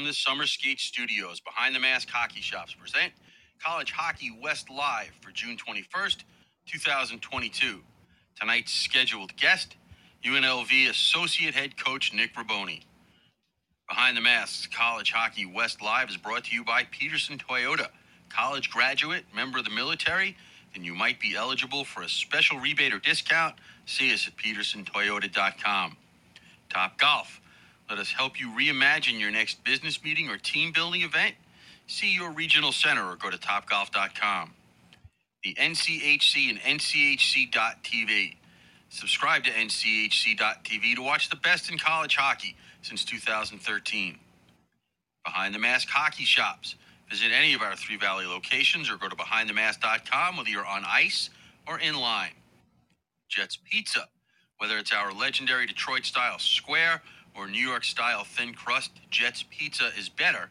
From the Summer Skate Studios, Behind the Mask Hockey Shops present College Hockey West Live for June 21st, 2022. Tonight's scheduled guest, UNLV Associate Head Coach Nick Raboni. Behind the Masks College Hockey West Live is brought to you by Peterson Toyota. College graduate, member of the military, then you might be eligible for a special rebate or discount. See us at petersontoyota.com. Top Golf. Let us help you reimagine your next business meeting or team building event. See your regional center or go to topgolf.com. The NCHC and NCHC.TV. Subscribe to NCHC.TV to watch the best in college hockey since 2013. Behind the Mask Hockey Shops. Visit any of our Three Valley locations or go to behindthemask.com whether you're on ice or in line. Jets Pizza. Whether it's our legendary Detroit style square or New York style thin crust, Jets Pizza is better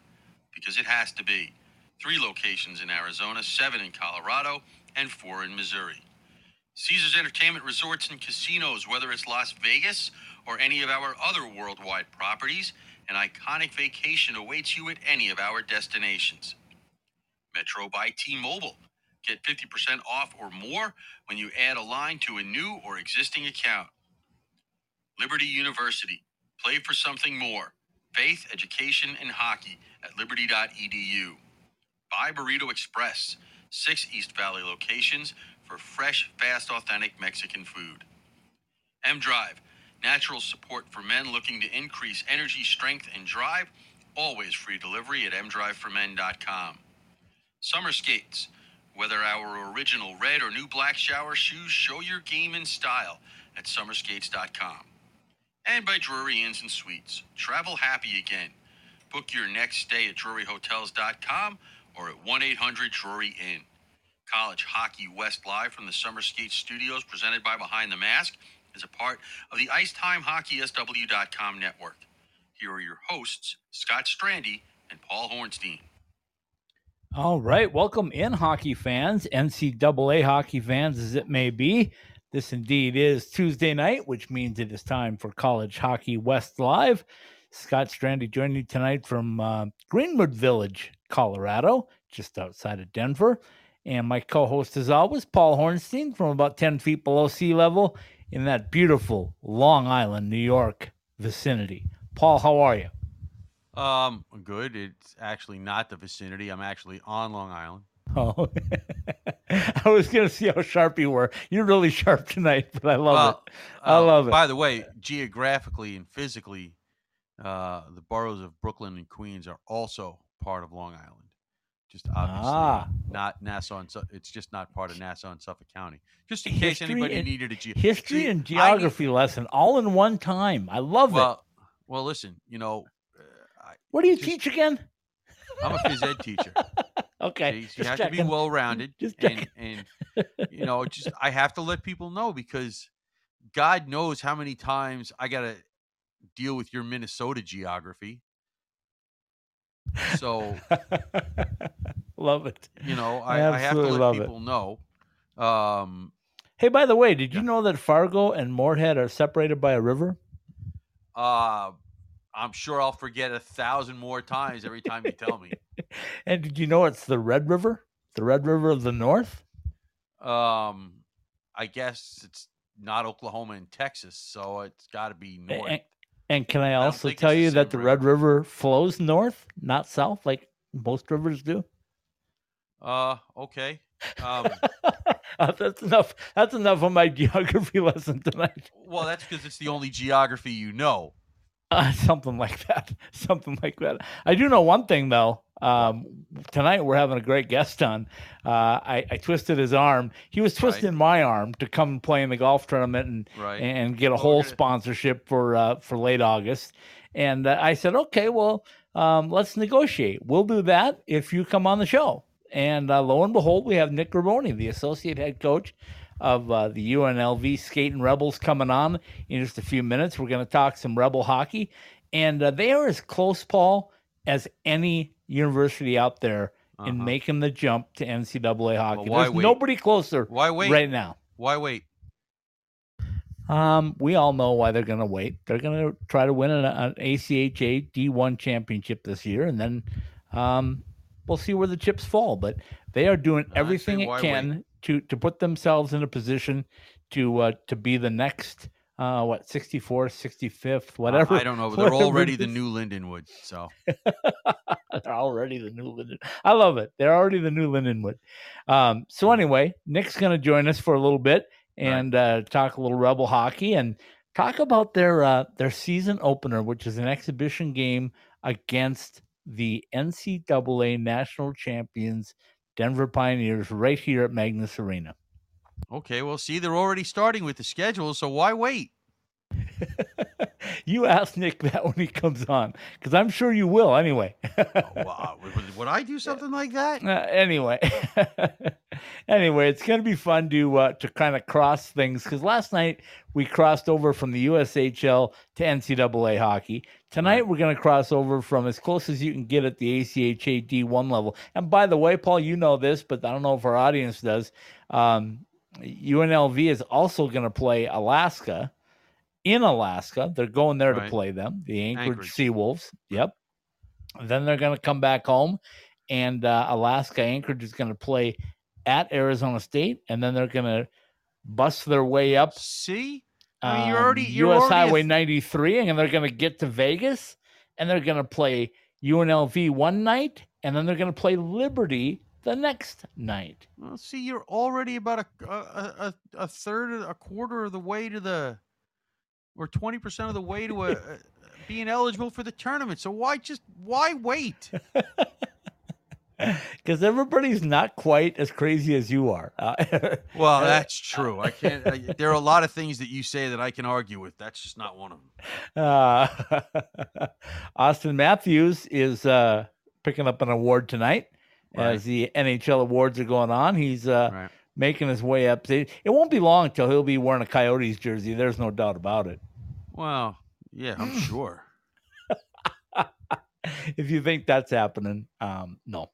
because it has to be. Three locations in Arizona, seven in Colorado, and four in Missouri. Caesars Entertainment Resorts and Casinos, whether it's Las Vegas or any of our other worldwide properties, an iconic vacation awaits you at any of our destinations. Metro by T Mobile. Get 50% off or more when you add a line to a new or existing account. Liberty University. Play for something more. Faith, education, and hockey at liberty.edu. Buy Burrito Express. Six East Valley locations for fresh, fast, authentic Mexican food. M Drive. Natural support for men looking to increase energy, strength, and drive. Always free delivery at mdriveformen.com. Summer skates. Whether our original red or new black shower shoes, show your game in style at summerskates.com. And by Drury Inns and Suites. Travel happy again. Book your next stay at druryhotels.com or at 1 800 Drury Inn. College Hockey West Live from the Summer Skate Studios, presented by Behind the Mask, is a part of the Icetime Hockey IcetimeHockeySW.com network. Here are your hosts, Scott Strandy and Paul Hornstein. All right, welcome in, hockey fans, NCAA hockey fans as it may be. This indeed is Tuesday night, which means it is time for College Hockey West Live. Scott Strandy joining you tonight from uh, Greenwood Village, Colorado, just outside of Denver. And my co host, as always, Paul Hornstein from about 10 feet below sea level in that beautiful Long Island, New York vicinity. Paul, how are you? Um, good. It's actually not the vicinity. I'm actually on Long Island. Oh, I was going to see how sharp you were. You're really sharp tonight, but I love well, it. I uh, love it. By the way, geographically and physically, uh, the boroughs of Brooklyn and Queens are also part of Long Island. Just obviously ah. not Nassau and it's just not part of Nassau and Suffolk County. Just in history case anybody and, needed a ge- history and geography need, lesson all in one time. I love well, it. Well, listen, you know, uh, I, what do you just, teach again? I'm a phys ed teacher. okay, so you have checking. to be well rounded, and, and you know, just I have to let people know because God knows how many times I got to deal with your Minnesota geography so love it. You know, I, I have to let people it. know. Um, hey, by the way, did you know that Fargo and Moorhead are separated by a river? Uh, I'm sure I'll forget a thousand more times every time you tell me. and did you know it's the Red River, the Red River of the North? Um, I guess it's not Oklahoma and Texas, so it's got to be north. And, and can I also I tell you that the Red River flows north, not south, like most rivers do? Uh, okay. Um, uh, that's enough. That's enough of my geography lesson tonight. well, that's because it's the only geography you know. Uh, something like that. Something like that. I do know one thing though. Um, tonight we're having a great guest on. Uh, I, I, twisted his arm. He was twisting right. my arm to come play in the golf tournament and right. and get a well, whole sponsorship for uh, for late August. And uh, I said, okay, well, um, let's negotiate. We'll do that if you come on the show. And uh, lo and behold, we have Nick Raboni, the associate head coach of uh, the UNLV Skating Rebels, coming on in just a few minutes. We're going to talk some Rebel hockey, and uh, they are as close, Paul, as any university out there uh-huh. in making the jump to NCAA hockey. Well, There's wait? nobody closer why wait? right now. Why wait? Um, we all know why they're going to wait. They're going to try to win an, an ACHA D1 championship this year, and then um, we'll see where the chips fall. But they are doing everything it can to to put themselves in a position to uh, to be the next uh, what 64th, 65th, whatever. I don't know. They're already the new Lindenwood. So they're already the new Linden. I love it. They're already the new Lindenwood. Um, so anyway, Nick's going to join us for a little bit and uh, talk a little Rebel hockey and talk about their uh, their season opener, which is an exhibition game against the NCAA national champions Denver Pioneers right here at Magness Arena. okay, well, see, they're already starting with the schedule. So why wait? you ask Nick that when he comes on, because I'm sure you will anyway. Wow, would, would I do something like that? Uh, anyway, anyway, it's going to be fun to uh, to kind of cross things because last night we crossed over from the USHL to NCAA hockey. Tonight we're going to cross over from as close as you can get at the ACHA D1 level. And by the way, Paul, you know this, but I don't know if our audience does. Um, UNLV is also going to play Alaska in Alaska. They're going there Right. to play them, the Anchorage, Anchorage. Seawolves. Yep. Then they're going to come back home, and uh, Alaska Anchorage is going to play at Arizona State, and then they're going to bust their way up See, I mean, you're already- um, you're US already Highway th- 93, and they're going to get to Vegas, and they're going to play UNLV one night, and then they're going to play Liberty the next night. well, see, you're already about a a, a, a third, a quarter of the way to the, or twenty percent of the way to a, a being eligible for the tournament. So why just why wait? Because everybody's not quite as crazy as you are. Uh, Well, Uh, that's true. I can't. I, there are a lot of things that you say that I can argue with. That's just not one of them. Uh, Auston Matthews is uh, picking up an award tonight Right. as the NHL awards are going on. He's uh, Right. Making his way up. It it won't be long until he'll be wearing a Coyotes jersey. There's no doubt about it. Well, yeah, I'm sure. if you think that's happening, um, no.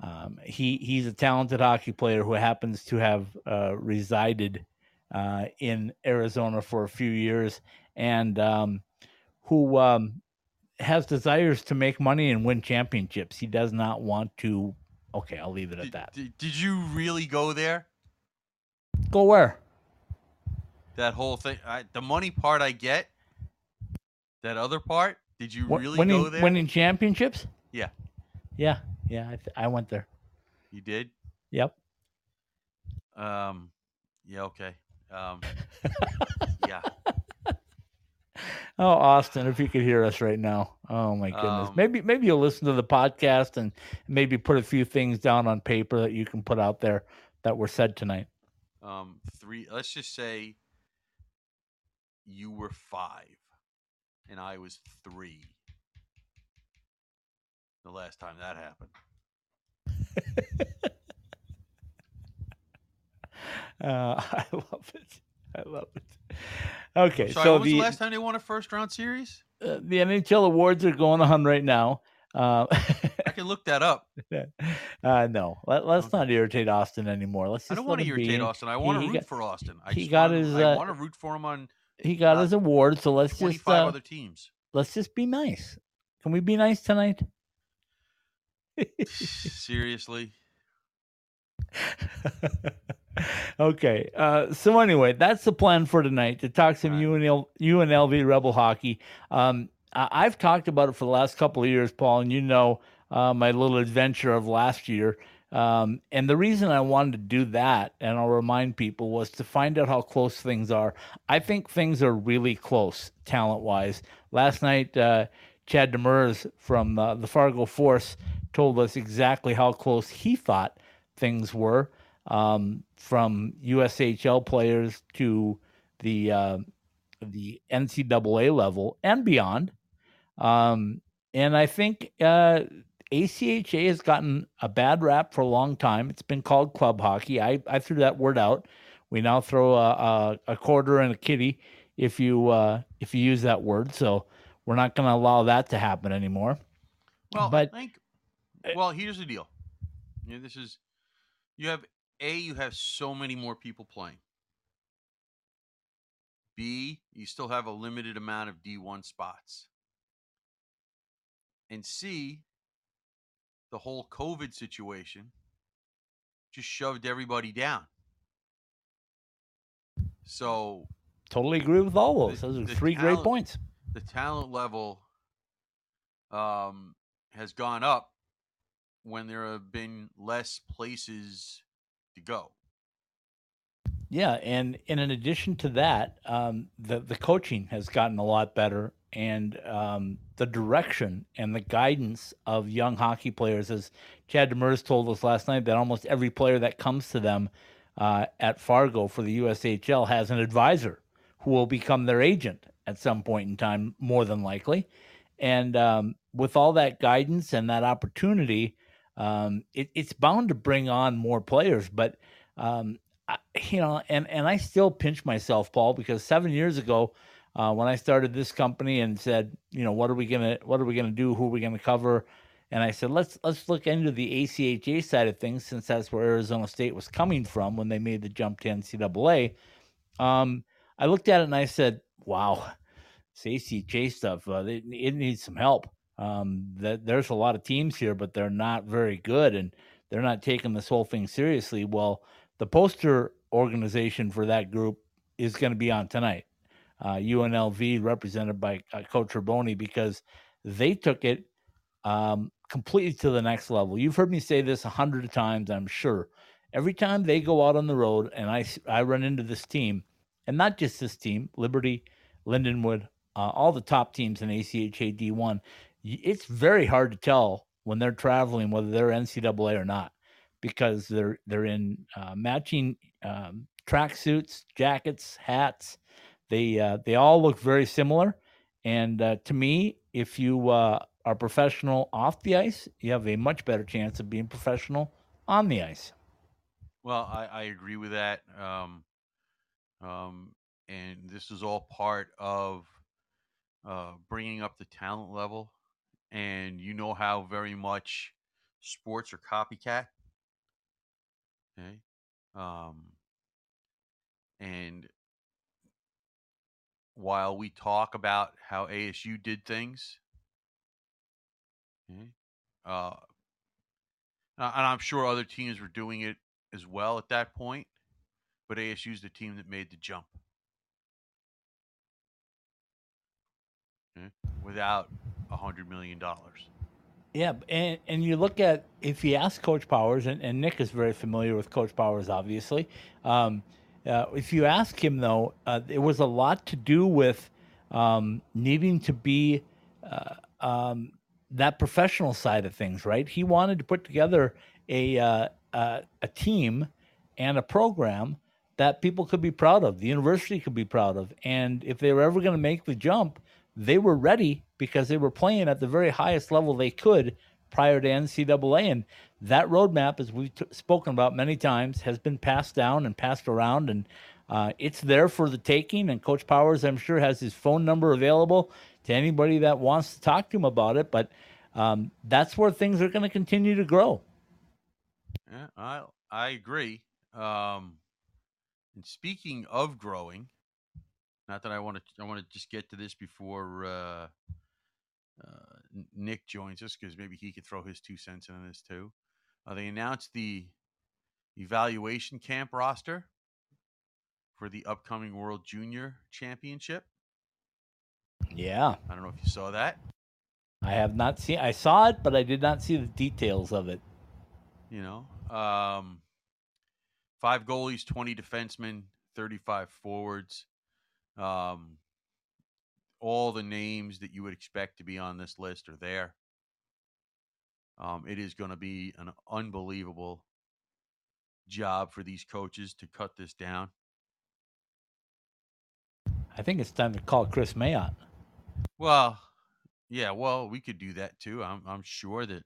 Um, he he's a talented hockey player who happens to have uh, resided uh, in Arizona for a few years and um, who um, has desires to make money and win championships. He does not want to. Okay, I'll leave it at that. did, did you really go there? Go where? That whole thing. I, the money part I get. That other part. Did you really winning go there? winning championships? Yeah. Yeah, yeah. I, th- I went there. You did. Yep. Um. Yeah. Okay. Um. yeah. Oh, Auston, if you could hear us right now. Oh my goodness. Um, maybe maybe you'll listen to the podcast and maybe put a few things down on paper that you can put out there that were said tonight. Um. Three. Let's just say. You were five, and I was three. The last time that happened. Uh, I love it. I love it. Okay, Sorry, so the, the last time they won a first round series? uh, the NHL awards are going on right now. Uh, I can look that up. uh, no, let, let's Okay. not irritate Auston anymore. Let's just I don't want to irritate Auston. I want to root got- for Auston. I he got wanna- his, I uh, want to root for him on He got his award, so let's just 25 uh, other teams. let's just be nice. Can we be nice tonight? Seriously. okay. Uh, so anyway, that's the plan for tonight to talk some Right. UNL, UNLV Rebel hockey. Um, I've talked about it for the last couple of years, Paul, and you know uh, my little adventure of last year. Um, and the reason I wanted to do that, and I'll remind people, was to find out how close things are. I think things are really close, talent wise. Last night, uh, Chad Demers from uh, the Fargo Force told us exactly how close he thought things were um, from USHL players to the uh, the NCAA level and beyond. Um, and I think uh, ACHA has gotten a bad rap for a long time. It's been called club hockey. I, I threw that word out. We now throw a, a, a quarter and a kitty if you uh, if you use that word. So we're not going to allow that to happen anymore. Well, But- I think. Well, here's the deal. You know, this is. You have a. You have so many more people playing. B, you still have a limited amount of D1 spots. And C, the whole COVID situation just shoved everybody down. So totally agree with all those. The- Those are three great points. the talent level um, has gone up when there have been less places to go. Yeah, and, and in addition to that, um, the the coaching has gotten a lot better, and um, the direction and the guidance of young hockey players, as Chad Demers told us last night, that almost every player that comes to them uh, at Fargo for the USHL has an advisor who will become their agent at some point in time, more than likely. And um, with all that guidance and that opportunity, um, it, it's bound to bring on more players. But um, I, you know, and and I still pinch myself, Paul, because seven years ago, uh, when I started this company and said, you know, what are we gonna what are we gonna do? Who are we gonna cover? And I said, let's let's look into the ACHA side of things, since that's where Arizona State was coming from when they made the jump to NCAA. Um, I looked at it and I said, wow, this ACHA stuff, uh, it, it needs some help. Um, that there's a lot of teams here, but they're not very good, and they're not taking this whole thing seriously. Well, the poster organization for that group is going to be on tonight. Uh, UNLV, represented by uh, Coach Raboni, because they took it um, completely to the next level. You've heard me say this a hundred times, I'm sure. Every time they go out on the road and I, I run into this team, and not just this team, Liberty, Lindenwood, uh, all the top teams in ACHA D1, it's very hard to tell when they're traveling whether they're NCAA or not because they're they're in uh, matching um, tracksuits, jackets, hats. They uh, they all look very similar, and uh, to me, if you uh, are professional off the ice, you have a much better chance of being professional on the ice. Well, I, I agree with that. Um, um, and this is all part of uh, bringing up the talent level. And you know how very much sports are copycat. Okay. Um, and while we talk about how ASU did things, okay, uh, and I'm sure other teams were doing it as well at that point, but ASU's the team that made the jump. Okay? Without a hundred million dollars. Yeah, and and you look at if you ask Coach Powers, and, and Nick is very familiar with Coach Powers, obviously. Um, uh, if you ask him, though, uh, it was a lot to do with um, needing to be uh, um, that professional side of things, right? He wanted to put together a uh, a team and a program that people could be proud of, the university could be proud of, and if they were ever going to make the jump, they were ready because they were playing at the very highest level they could prior to NCAA. And that roadmap, as we've t- spoken about many times, has been passed down and passed around, and uh, it's there for the taking. And Coach Powers, I'm sure, has his phone number available to anybody that wants to talk to him about it. But um, that's where things are going to continue to grow. Yeah, I I agree. Um, and speaking of growing, not that I want to I want to just get to this before uh, uh, Nick joins us because maybe he could throw his two cents in on this too. Uh, they announced the evaluation camp roster for the upcoming World Junior Championship. Yeah, I don't know if you saw that. I have not seen. I saw it, but I did not see the details of it. You know, um, five goalies, twenty defensemen, thirty-five forwards. Um, all the names that you would expect to be on this list are there. Um, it is going to be an unbelievable job for these coaches to cut this down. I think it's time to call Chris Mayotte. Well, yeah, well, we could do that too. I'm, I'm sure that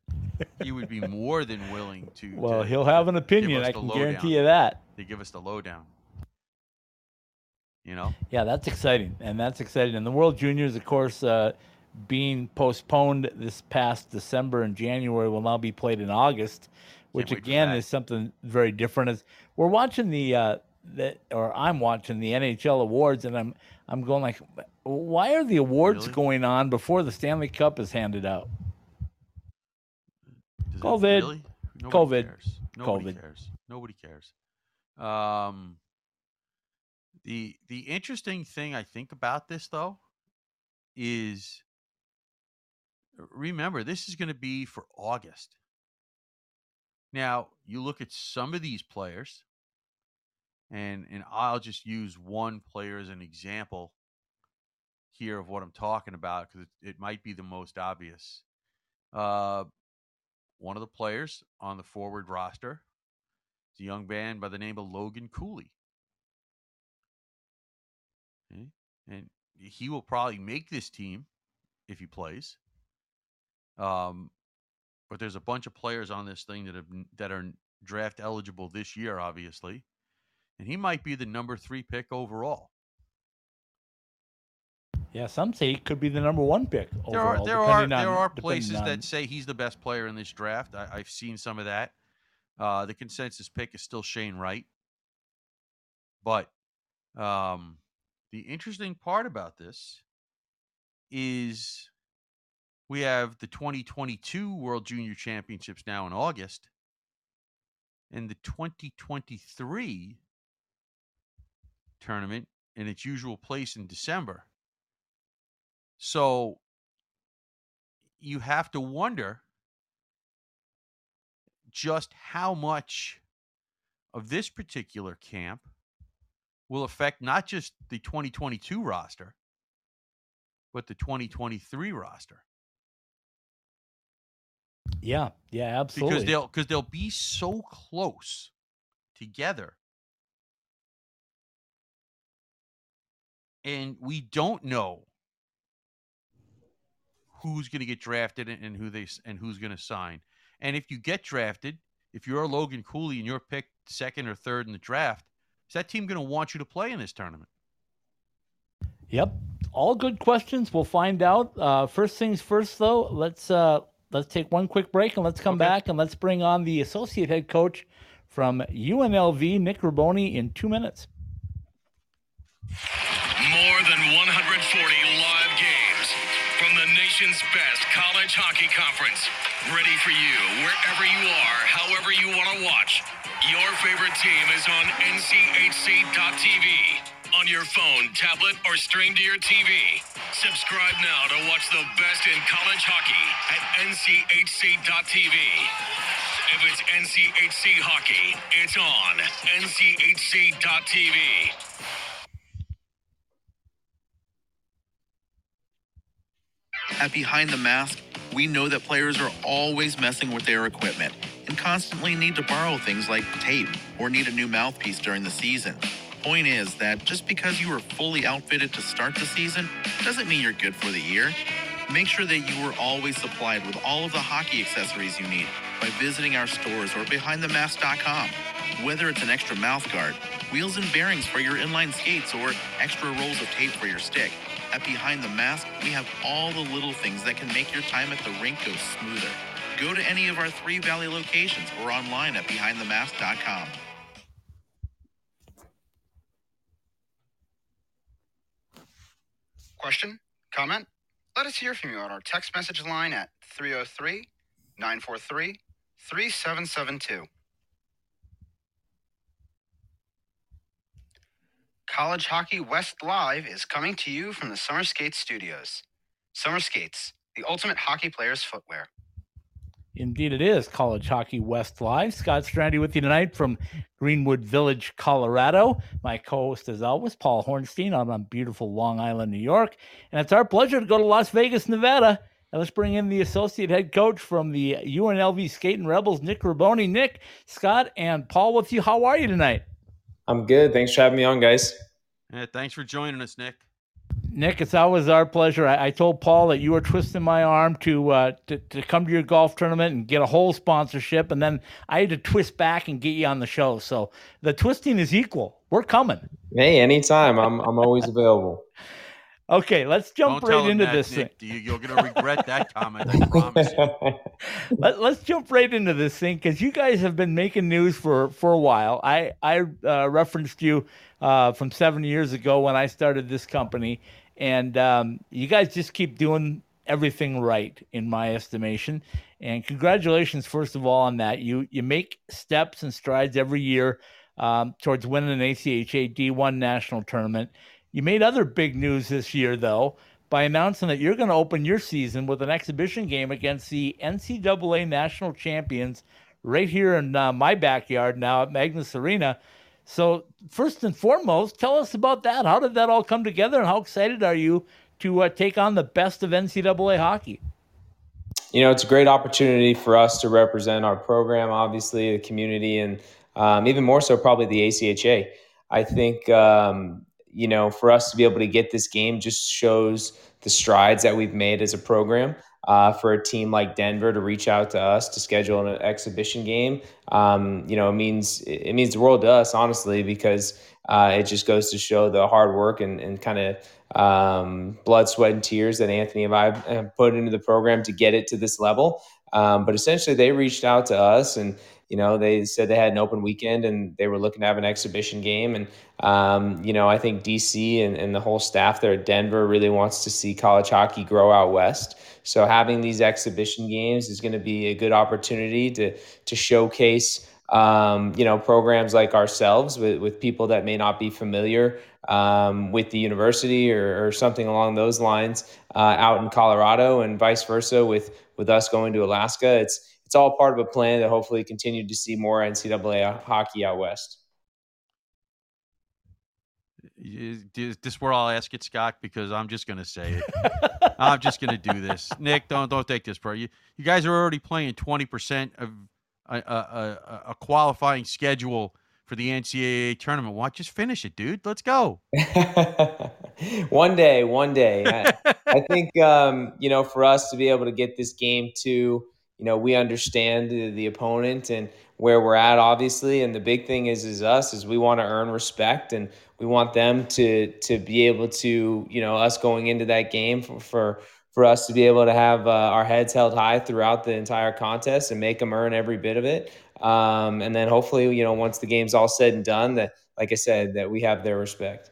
he would be more than willing to. Well, to- he'll have an opinion. I can guarantee you that. To give us the lowdown. You know, Yeah, that's exciting, and that's exciting. And the World Juniors, of course, uh, being postponed this past December and January, will now be played in August, which again is something very different. As we're watching the uh, that, or I'm watching the NHL awards, and I'm I'm going like, why are the awards Really? going on before the Stanley Cup is handed out? Does COVID. really? Nobody COVID. Cares. Nobody COVID. cares. Nobody cares. Um, the the interesting thing I think about this though is remember this is going to be for August. Now you look at some of these players, and and I'll just use one player as an example here of what I'm talking about because it, it might be the most obvious. Uh, one of the players on the forward roster is a young man by the name of Logan Cooley. Okay, And he will probably make this team if he plays. Um, but there's a bunch of players on this thing that have that are draft eligible this year, obviously, and he might be the number three pick overall. Yeah, some say he could be the number one pick. there are there are depending there are places on- that say he's the best player in this draft. I, I've seen some of that. Uh, the consensus pick is still Shane Wright, but um, the interesting part about this is we have the 2022 World Junior Championships now in August, and the 2023 tournament in its usual place in December. So you have to wonder just how much of this particular camp will affect not just the 2022 roster, but the 2023 roster. Yeah, yeah, absolutely. Because they'll because they'll be so close together. And we don't know who's going to get drafted and who they and who's going to sign. And if you get drafted, if you're Logan Cooley and you're picked second or third in the draft, is that team going to want you to play in this tournament? Yep, all good questions. We'll find out. Uh, first things first, though. Let's uh, let's take one quick break and let's come Okay. back and let's bring on the associate head coach from UNLV, Nick Raboni, in two minutes. More than 140 live games from the nation's best college hockey conference. Ready for you wherever you are, however you want to watch. Your favorite team is on NCHC.tv. On your phone, tablet, or stream to your TV. Subscribe now to watch the best in college hockey at NCHC.tv. If it's NCHC hockey, it's on NCHC.tv. At Behind the Mask, we know that players are always messing with their equipment and constantly need to borrow things like tape or need a new mouthpiece during the season. Point is that just because you are fully outfitted to start the season doesn't mean you're good for the year. Make sure that you are always supplied with all of the hockey accessories you need by visiting our stores or behindthemask.com. Whether it's an extra mouth guard, wheels and bearings for your inline skates, or extra rolls of tape for your stick, at Behind the Mask, we have all the little things that can make your time at the rink go smoother. Go to any of our three Valley locations or online at behindthemask.com. Question? Comment? Let us hear from you on our text message line at 303 943 3772. College Hockey West Live is coming to you from the Summer Skates Studios. Summer Skates, the ultimate hockey player's footwear. Indeed, it is College Hockey West Live. Scott Strandy with you tonight from Greenwood Village, Colorado. My co host, as always, Paul Hornstein out on beautiful Long Island, New York. And it's our pleasure to go to Las Vegas, Nevada. And let's bring in the associate head coach from the UNLV Skating Rebels, Nick Raboni. Nick, Scott, and Paul with you. How are you tonight? I'm good. Thanks for having me on, guys. Yeah, thanks for joining us, Nick. Nick, it's always our pleasure. I, I told Paul that you were twisting my arm to, uh, to to come to your golf tournament and get a whole sponsorship, and then I had to twist back and get you on the show. So the twisting is equal. We're coming. Hey, anytime. I'm I'm always available. Okay, let's jump Don't right into that, this Nick. thing. You- You're going to regret that comment. I promise you. Let, let's jump right into this thing because you guys have been making news for for a while. I I uh, referenced you uh, from seven years ago when I started this company, and um, you guys just keep doing everything right in my estimation. And congratulations, first of all, on that. You you make steps and strides every year um, towards winning an ACHA D1 national tournament. You made other big news this year, though, by announcing that you're going to open your season with an exhibition game against the NCAA national champions right here in uh, my backyard now at Magness Arena. So, first and foremost, tell us about that. How did that all come together, and how excited are you to uh, take on the best of NCAA hockey? you know, it's a great opportunity for us to represent our program, obviously, the community, and um, even more so, probably the ACHA. I think, um, you know, for us to be able to get this game just shows the strides that we've made as a program. Uh, for a team like Denver to reach out to us to schedule an exhibition game, um, you know, it means it means the world to us, honestly, because uh, it just goes to show the hard work and, and kind of um, blood, sweat, and tears that Anthony and I have put into the program to get it to this level. Um, but essentially, they reached out to us and you know they said they had an open weekend and they were looking to have an exhibition game. And um, you know i think dc and, and the whole staff there at denver really wants to see college hockey grow out west. So having these exhibition games is going to be a good opportunity to to showcase um, you know programs like ourselves with, with people that may not be familiar um, with the university or, or something along those lines uh, out in colorado and vice versa with with us going to alaska. It's it's all part of a plan to hopefully continue to see more NCAA hockey out west. Is this where I'll ask it, Scott? Because I'm just going to say it. I'm just going to do this. Nick, don't don't take this, bro. You you guys are already playing 20% of a, a, a, a qualifying schedule for the NCAA tournament. Why just finish it, dude? Let's go. one day, one day. I, I think um, you know for us to be able to get this game to you know we understand the, the opponent and where we're at obviously and the big thing is is us is we want to earn respect and we want them to to be able to you know us going into that game for for, for us to be able to have uh, our heads held high throughout the entire contest and make them earn every bit of it. Um, and then hopefully you know once the game's all said and done that like i said that we have their respect.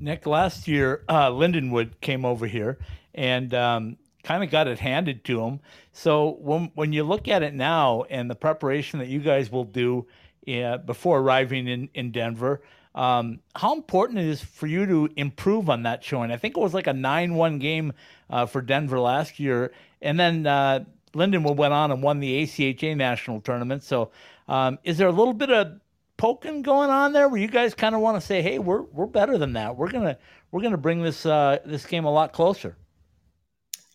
Nick, last year, uh, Lindenwood came over here and um, kind of got it handed to him. So when when you look at it now and the preparation that you guys will do uh, before arriving in in Denver, um, how important it is for you to improve on that showing? I think it was like a nine-one game uh, for Denver last year, and then uh, Lindenwood went on and won the ACHA national tournament. So um, is there a little bit of poking going on there where you guys kind of want to say, "Hey, we're we're better than that. We're gonna we're gonna bring this uh, this game a lot closer."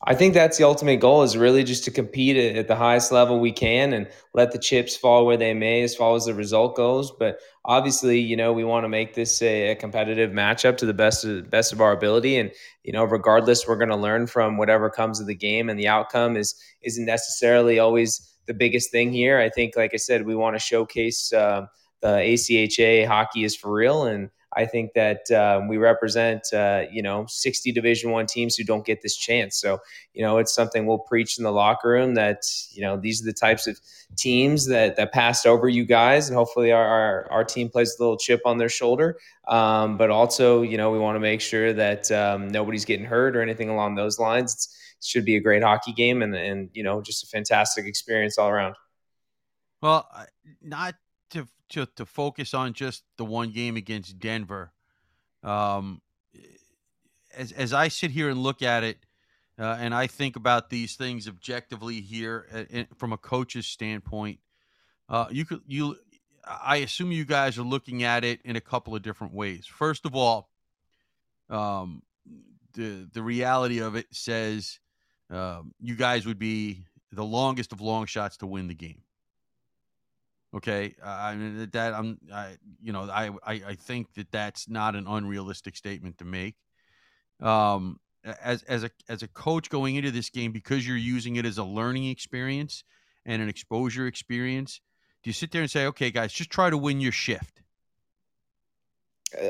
I think that's the ultimate goal is really just to compete at the highest level we can and let the chips fall where they may as far as the result goes. But obviously, you know, we want to make this a, a competitive matchup to the best of best of our ability. And, you know, regardless, we're going to learn from whatever comes of the game and the outcome is isn't necessarily always the biggest thing here. I think, like I said, we want to showcase uh, the ACHA hockey is for real and I think that um, we represent, uh, you know, 60 Division One teams who don't get this chance. So, you know, it's something we'll preach in the locker room that you know these are the types of teams that that passed over you guys, and hopefully our our, our team plays a little chip on their shoulder. Um, but also, you know, we want to make sure that um, nobody's getting hurt or anything along those lines. It's, it should be a great hockey game and and you know just a fantastic experience all around. Well, not to to to focus on just the one game against Denver. Um, as as I sit here and look at it, uh, and I think about these things objectively here uh, from a coach's standpoint, uh, you could you. I assume you guys are looking at it in a couple of different ways. First of all, um, the the reality of it says um, you guys would be the longest of long shots to win the game. Okay, I mean that I'm, I, you know, I, I, I think that that's not an unrealistic statement to make. Um, as as a as a coach going into this game, because you're using it as a learning experience and an exposure experience, do you sit there and say, okay, guys, just try to win your shift?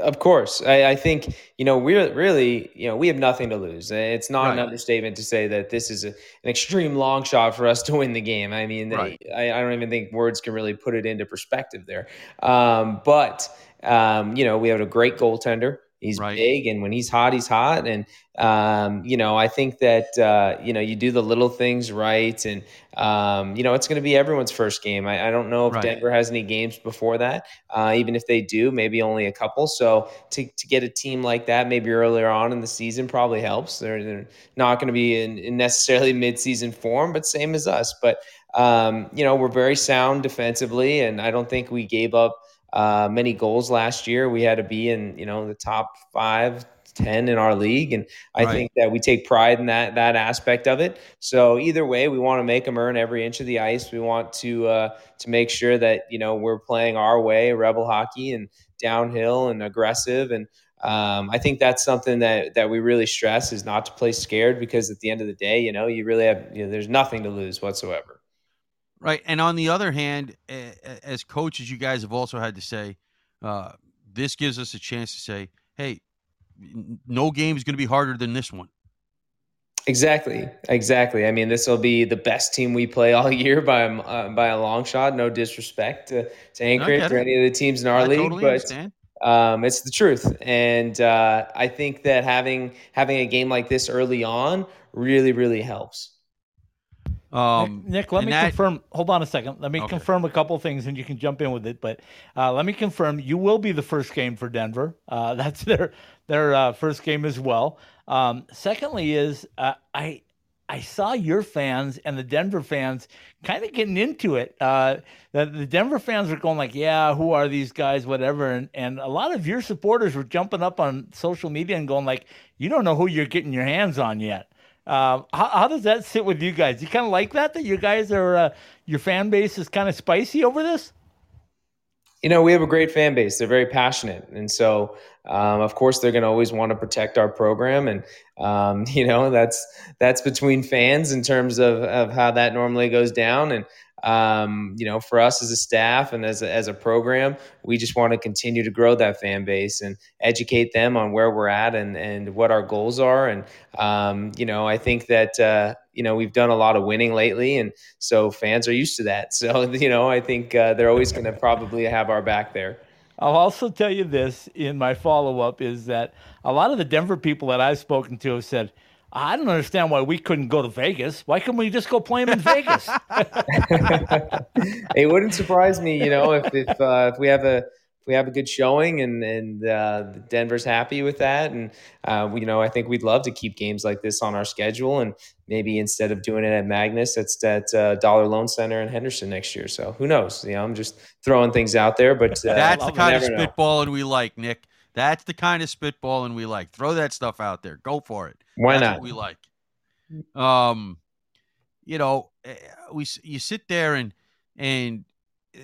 Of course, I, I, think you know we're really you know we have nothing to lose. It's not right. an understatement to say that this is a, an extreme long shot for us to win the game. I mean, right. I, I, don't even think words can really put it into perspective there. Um, but um, you know we have a great goaltender. He's right. big, and when he's hot, he's hot. And um, you know, I think that uh, you know you do the little things right, and um, you know it's going to be everyone's first game. I, I don't know if right. Denver has any games before that. Uh, even if they do, maybe only a couple. So to to get a team like that, maybe earlier on in the season, probably helps. They're, they're not going to be in, in necessarily mid-season form, but same as us. But um, you know, we're very sound defensively, and I don't think we gave up uh, many goals last year. We had to be in, you know, the top five, 10 in our league. And I right. think that we take pride in that, that aspect of it. So either way, we want to make them earn every inch of the ice. We want to, uh, to make sure that, you know, we're playing our way, rebel hockey and downhill and aggressive. And, um, I think that's something that, that we really stress is not to play scared because at the end of the day, you know, you really have, you know, there's nothing to lose whatsoever. Right. And on the other hand, as coaches, you guys have also had to say, uh, this gives us a chance to say, hey, no game is going to be harder than this one. Exactly, exactly. I mean, this will be the best team we play all year by uh, by a long shot. No disrespect to, to Anchorage or any of the teams in our I league, totally but um, it's the truth. And uh, I think that having having a game like this early on really, really helps. Um, Nick, Nick, let me that, confirm. Hold on a second. Let me okay. confirm a couple things, and you can jump in with it. But uh, let me confirm: you will be the first game for Denver. Uh, that's their their uh, first game as well. Um, secondly, is uh, I I saw your fans and the Denver fans kind of getting into it. Uh, the, the Denver fans were going like, "Yeah, who are these guys? Whatever." And and a lot of your supporters were jumping up on social media and going like, "You don't know who you're getting your hands on yet." Uh, how, how, does that sit with you guys? You kind of like that that you guys are uh, your fan base is kind of spicy over this. You know, we have a great fan base. They're very passionate, and so um, of course they're going to always want to protect our program. And um, you know, that's that's between fans in terms of of how that normally goes down. And um, you know, for us as a staff and as a, as a program, we just want to continue to grow that fan base and educate them on where we're at and, and what our goals are. And, um, you know, I think that, uh, you know, we've done a lot of winning lately. And so fans are used to that. So, you know, I think uh, they're always going to probably have our back there. I'll also tell you this in my follow up is that a lot of the Denver people that I've spoken to have said, I don't understand why we couldn't go to Vegas. Why couldn't we just go play them in Vegas? it wouldn't surprise me, you know, if if, uh, if we have a we have a good showing and and uh, Denver's happy with that, and uh, we, you know, I think we'd love to keep games like this on our schedule, and maybe instead of doing it at Magness, it's at uh, Dollar Loan Center in Henderson next year. So who knows? You know, I'm just throwing things out there, but uh, that's the kind of spitballing we like, Nick. That's the kind of spitballing we like. Throw that stuff out there. Go for it. Why That's not? we like. Um, you know, eh, we you sit there and and eh, uh,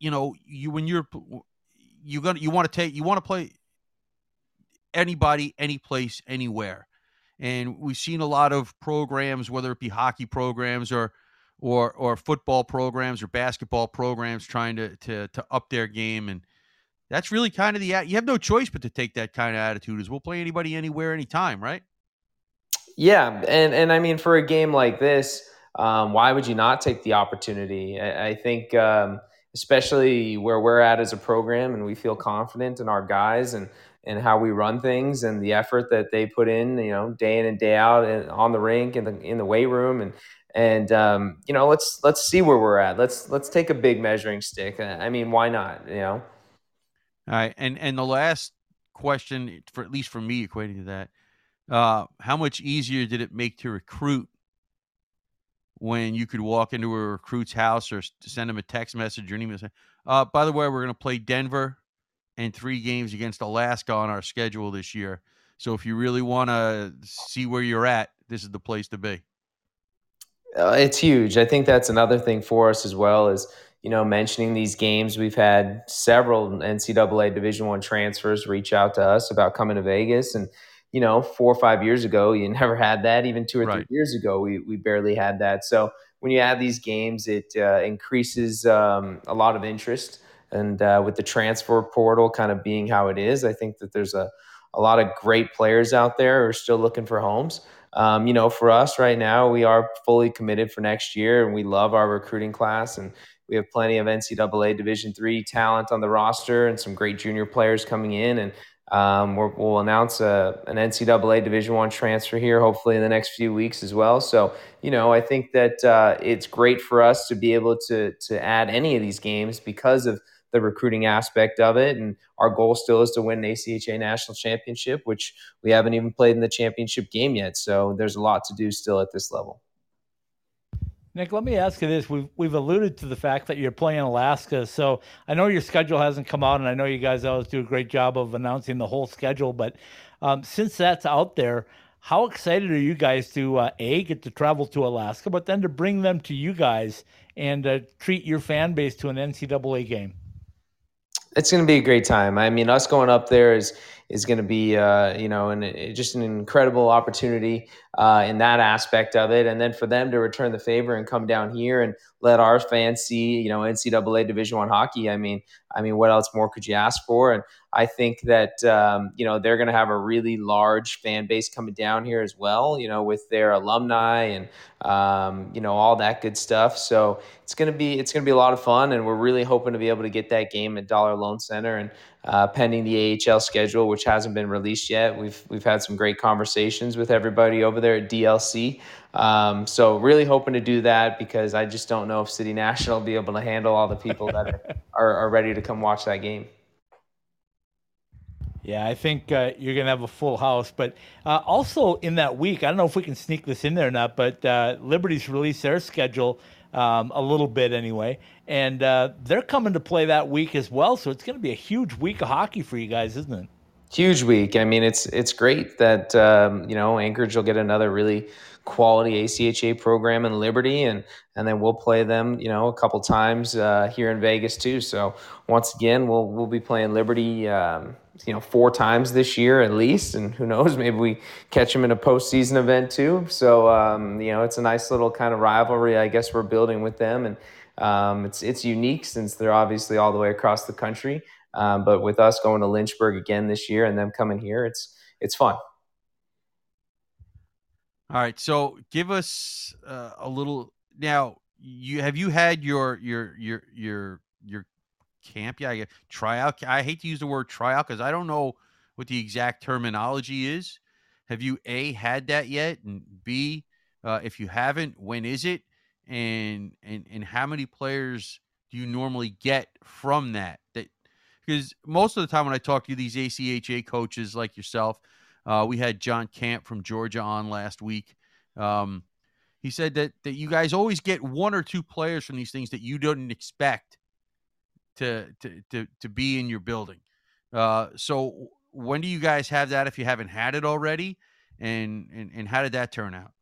you know you when you're you're gonna you want to take you want to play anybody, any place, anywhere, and we've seen a lot of programs, whether it be hockey programs or or or football programs or basketball programs, trying to to to up their game and that's really kind of the you have no choice but to take that kind of attitude. Is we'll play anybody, anywhere, anytime, right? Yeah, and and I mean for a game like this, um, why would you not take the opportunity? I, I think, um, especially where we're at as a program, and we feel confident in our guys and and how we run things and the effort that they put in, you know, day in and day out and on the rink and in the weight room and and um, you know let's let's see where we're at. Let's let's take a big measuring stick. I mean, why not? You know. All right, and and the last question, for at least for me, equating to that, uh, how much easier did it make to recruit when you could walk into a recruit's house or send them a text message or an email uh, "By the way, we're going to play Denver and three games against Alaska on our schedule this year. So if you really want to see where you're at, this is the place to be." Uh, it's huge. I think that's another thing for us as well. Is you know, mentioning these games. We've had several NCAA Division One transfers reach out to us about coming to Vegas, and you know, four or five years ago, you never had that. Even two or right. three years ago, we we barely had that. So when you add these games, it uh, increases um, a lot of interest. and uh, with the transfer portal kind of being how it is, I think that there's a a lot of great players out there who are still looking for homes. Um, you know, for us right now, we are fully committed for next year, and we love our recruiting class, and we have plenty of NCAA Division three talent on the roster, and some great junior players coming in, and um, we will announce a, an NCAA Division One transfer here, hopefully in the next few weeks as well. So, you know, I think that uh, it's great for us to be able to to add any of these games because of the recruiting aspect of it. And our goal still is to win an ACHA national championship, which we haven't even played in the championship game yet. So there's a lot to do still at this level. Nick, let me ask you this. We've we've alluded to the fact that you're playing Alaska. So I know your schedule hasn't come out, and I know you guys always do a great job of announcing the whole schedule. But um, since that's out there, how excited are you guys to uh, a get to travel to Alaska, but then to bring them to you guys and uh, treat your fan base to an NCAA game? It's going to be a great time. I mean, us going up there is is going to be, uh, you know, and just an incredible opportunity uh, in that aspect of it. And then for them to return the favor and come down here and let our fans see, you know, NCAA Division One hockey. I mean, I mean, what else more could you ask for? And I think that um, you know they're going to have a really large fan base coming down here as well. You know, with their alumni and um, you know all that good stuff. So it's gonna be it's gonna be a lot of fun, and we're really hoping to be able to get that game at Dollar Loan Center. And uh, pending the AHL schedule, which hasn't been released yet, we've we've had some great conversations with everybody over there at DLC. Um, so really hoping to do that because I just don't know if City National will be able to handle all the people that are, are, ready to come watch that game. Yeah, I think uh, you're going to have a full house. But uh, also in that week, I don't know if we can sneak this in there or not, but uh, Liberty's released their schedule um, a little bit anyway. And uh, they're coming to play that week as well. So it's going to be a huge week of hockey for you guys, isn't it? Huge week. I mean, it's it's great that um, you know Anchorage will get another really quality ACHA program in Liberty, and and then we'll play them, you know, a couple times uh, here in Vegas too. So once again, we'll we'll be playing Liberty, um, you know, four times this year at least, and who knows, maybe we catch them in a postseason event too. So um, you know, it's a nice little kind of rivalry, I guess we're building with them, and um, it's it's unique since they're obviously all the way across the country. Um, but with us going to Lynchburg again this year and them coming here, it's it's fun. All right, so give us uh, a little now. You have you had your your your your your camp? Yeah, tryout. I hate to use the word tryout because I don't know what the exact terminology is. Have you a had that yet? And b, uh, if you haven't, when is it? And and and how many players do you normally get from that? That because most of the time when I talk to these ACHA coaches like yourself, uh, we had John Camp from Georgia on last week. Um, he said that that you guys always get one or two players from these things that you didn't expect to to to, to be in your building. Uh, so when do you guys have that if you haven't had it already? And and, and how did that turn out?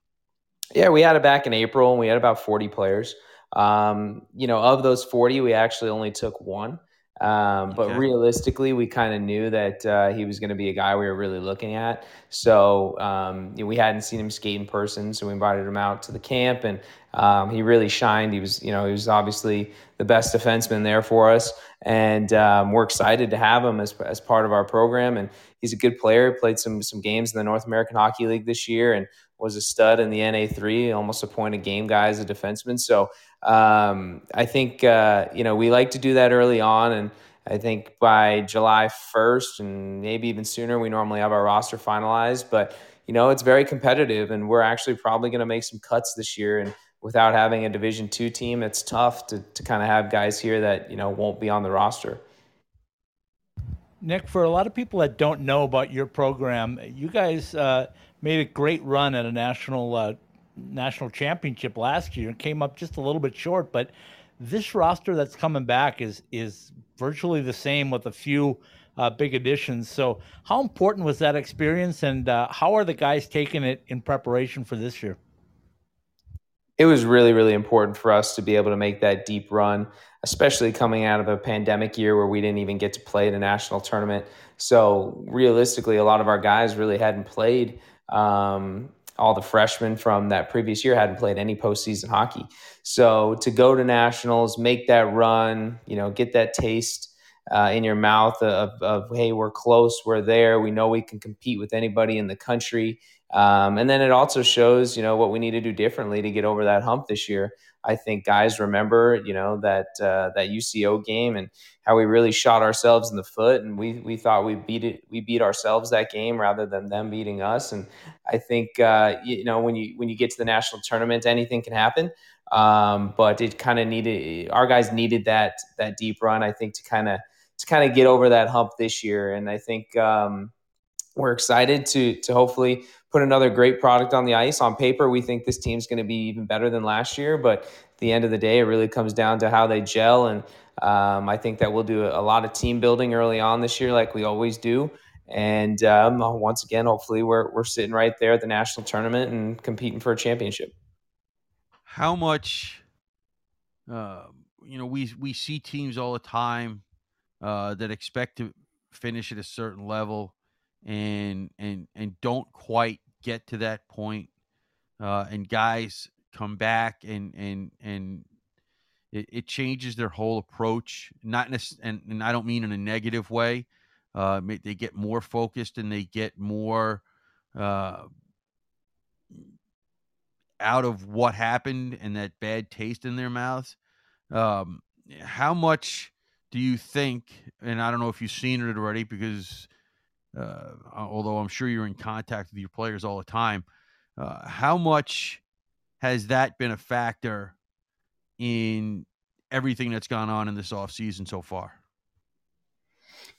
Yeah, we had it back in April and we had about 40 players. Um, you know, of those 40, we actually only took one. Um, but okay. realistically, we kind of knew that uh, he was going to be a guy we were really looking at. So um, you know, we hadn't seen him skate in person, so we invited him out to the camp, and um, he really shined. He was, you know, he was obviously the best defenseman there for us, and um, we're excited to have him as, as part of our program. And he's a good player. He played some some games in the North American Hockey League this year, and was a stud in the NA3, almost a point a game guy as a defenseman. So um, I think uh, you know we like to do that early on, and I think by July 1st and maybe even sooner, we normally have our roster finalized. But you know it's very competitive, and we're actually probably going to make some cuts this year. And without having a Division two team, it's tough to to kind of have guys here that you know won't be on the roster. Nick, for a lot of people that don't know about your program, you guys uh, made a great run at a national uh, national championship last year and came up just a little bit short. But this roster that's coming back is is virtually the same with a few uh, big additions. So, how important was that experience, and uh, how are the guys taking it in preparation for this year? It was really, really important for us to be able to make that deep run, especially coming out of a pandemic year where we didn't even get to play in a national tournament. So, realistically, a lot of our guys really hadn't played um, all the freshmen from that previous year hadn't played any postseason hockey. So to go to nationals, make that run, you know, get that taste uh, in your mouth of, of, hey, we're close, we're there, we know we can compete with anybody in the country. Um, and then it also shows, you know, what we need to do differently to get over that hump this year. I think guys remember, you know, that uh, that UCO game and how we really shot ourselves in the foot, and we we thought we beat it, we beat ourselves that game rather than them beating us. And I think, uh, you know, when you when you get to the national tournament, anything can happen. Um, but it kind of needed our guys needed that that deep run. I think to kind of to kind of get over that hump this year, and I think. Um, we're excited to to hopefully put another great product on the ice. On paper, we think this team's going to be even better than last year, but at the end of the day, it really comes down to how they gel. And um, I think that we'll do a lot of team building early on this year, like we always do. And um, once again, hopefully, we're we're sitting right there at the national tournament and competing for a championship. How much, uh, you know, we we see teams all the time uh, that expect to finish at a certain level and and and don't quite get to that point, uh, and guys come back and and and it, it changes their whole approach. Not in a, and, and I don't mean in a negative way. Uh, they get more focused and they get more uh, out of what happened and that bad taste in their mouths. Um, how much do you think? And I don't know if you've seen it already because uh, although I'm sure you're in contact with your players all the time. Uh, how much has that been a factor in everything that's gone on in this offseason so far?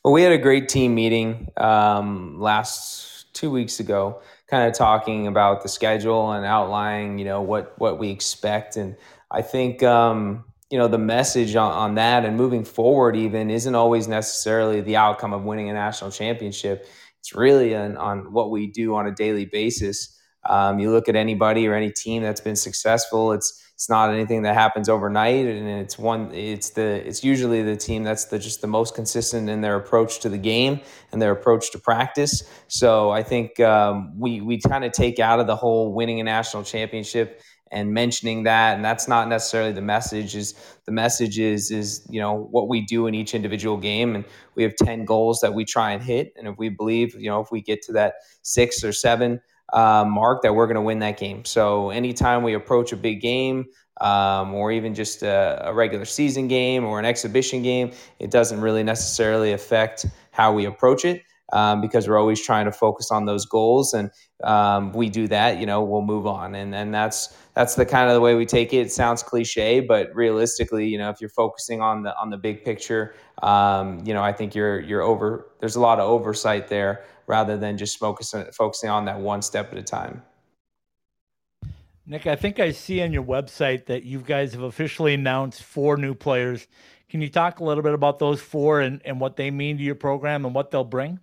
Well, we had a great team meeting um, last two weeks ago, kind of talking about the schedule and outlining, you know, what what we expect. And I think um, you know the message on, on that and moving forward even isn't always necessarily the outcome of winning a national championship. It's really an, on what we do on a daily basis. Um, you look at anybody or any team that's been successful it's it's not anything that happens overnight and it's one it's the it's usually the team that's the just the most consistent in their approach to the game and their approach to practice. So i think um, we we kind of take out of the whole winning a national championship and mentioning that and that's not necessarily the message is the message is is you know what we do in each individual game and we have 10 goals that we try and hit and if we believe you know if we get to that six or seven uh, mark that we're going to win that game so anytime we approach a big game um, or even just a, a regular season game or an exhibition game it doesn't really necessarily affect how we approach it um, because we're always trying to focus on those goals. And um, we do that, you know, we'll move on. And and that's that's the kind of the way we take it. It sounds cliche, but realistically, you know, if you're focusing on the on the big picture, um, you know, I think you're you're over. There's a lot of oversight there rather than just focusing focusing on that one step at a time. Nick, I think I see on your website that you guys have officially announced four new players. Can you talk a little bit about those four and, and what they mean to your program and what they'll bring?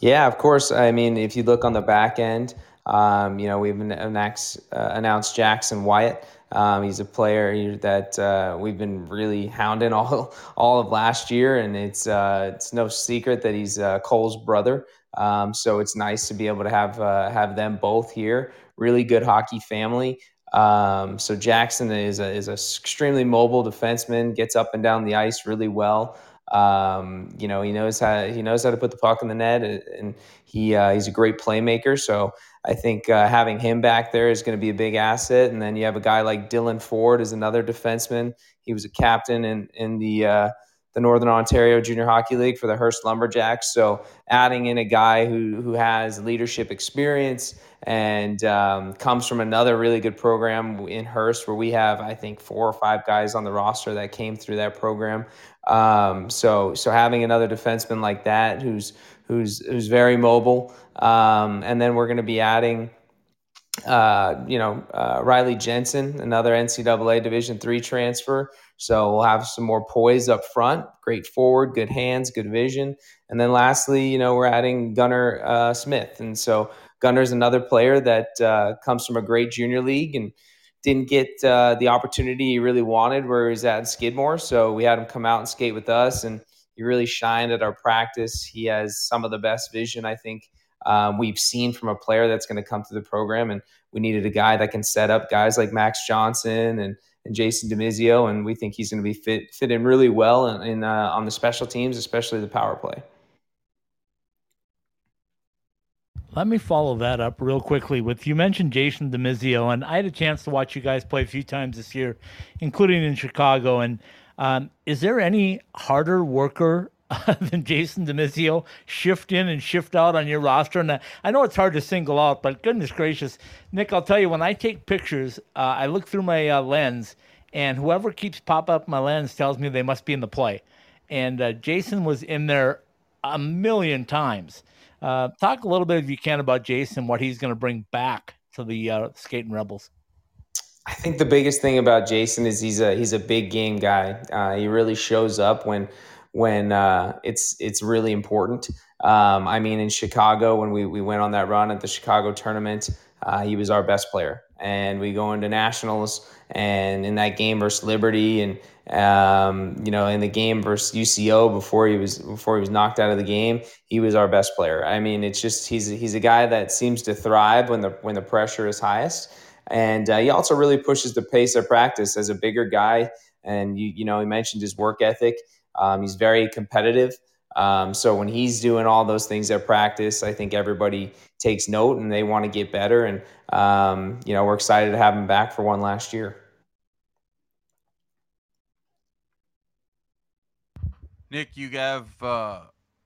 Yeah, of course. I mean, if you look on the back end, um, you know, we've announced, uh, announced Jackson Wyatt. Um, he's a player that uh, we've been really hounding all all of last year, and it's uh, it's no secret that he's uh, Cole's brother. Um, so it's nice to be able to have uh, have them both here. Really good hockey family. Um, so Jackson is a, is a extremely mobile defenseman, gets up and down the ice really well. Um, you know, he knows how he knows how to put the puck in the net, and he uh, he's a great playmaker. So I think uh, having him back there is going to be a big asset. And then you have a guy like Dylan Ford, is another defenseman. He was a captain in in the uh, the Northern Ontario Junior Hockey League for the Hearst Lumberjacks. So adding in a guy who who has leadership experience and um, comes from another really good program in Hearst, where we have I think four or five guys on the roster that came through that program. Um, so so having another defenseman like that who's who's who's very mobile, um, and then we're going to be adding. Uh, you know, uh, Riley Jensen, another NCAA Division three transfer. So we'll have some more poise up front. Great forward, good hands, good vision. And then lastly, you know, we're adding Gunnar uh, Smith. And so Gunnar's another player that uh, comes from a great junior league and didn't get uh, the opportunity he really wanted where he was at Skidmore. So we had him come out and skate with us, and he really shined at our practice. He has some of the best vision, I think, um, we've seen from a player that's going to come through the program. And we needed a guy that can set up guys like Max Johnson and, and Jason DeMizio. And we think he's going to be fit, fit in really well in, in uh, on the special teams, especially the power play. Let me follow that up real quickly with you mentioned Jason DeMizio, and I had a chance to watch you guys play a few times this year, including in Chicago. And um, is there any harder worker than Jason DeMizio shift in and shift out on your roster? And I know it's hard to single out, but goodness gracious, Nick, I'll tell you, when I take pictures, uh, I look through my uh, lens, and whoever keeps pop up my lens tells me they must be in the play. And uh, Jason was in there a million times. Uh, talk a little bit, if you can, about Jason, what he's going to bring back to the uh, Skating Rebels. I think the biggest thing about Jason is he's a he's a big game guy. Uh, he really shows up when when uh, it's it's really important. Um, I mean, in Chicago, when we, we went on that run at the Chicago tournament, uh, he was our best player. And we go into nationals, and in that game versus Liberty, and um, you know, in the game versus UCO before he was before he was knocked out of the game, he was our best player. I mean, it's just he's he's a guy that seems to thrive when the when the pressure is highest, and uh, he also really pushes the pace of practice as a bigger guy. And you you know, he mentioned his work ethic. Um, he's very competitive. Um, so when he's doing all those things at practice, I think everybody takes note and they want to get better. And um, you know, we're excited to have him back for one last year. Nick, you have uh,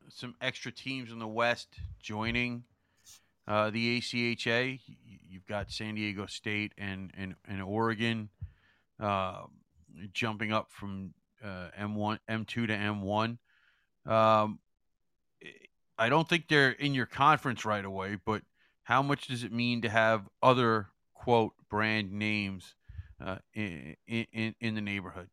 some extra teams in the West joining uh, the ACHA. You've got San Diego State and and, and Oregon uh, jumping up from M1, uh, M2 to M1. Um, I don't think they're in your conference right away, but how much does it mean to have other quote brand names uh, in, in in the neighborhood?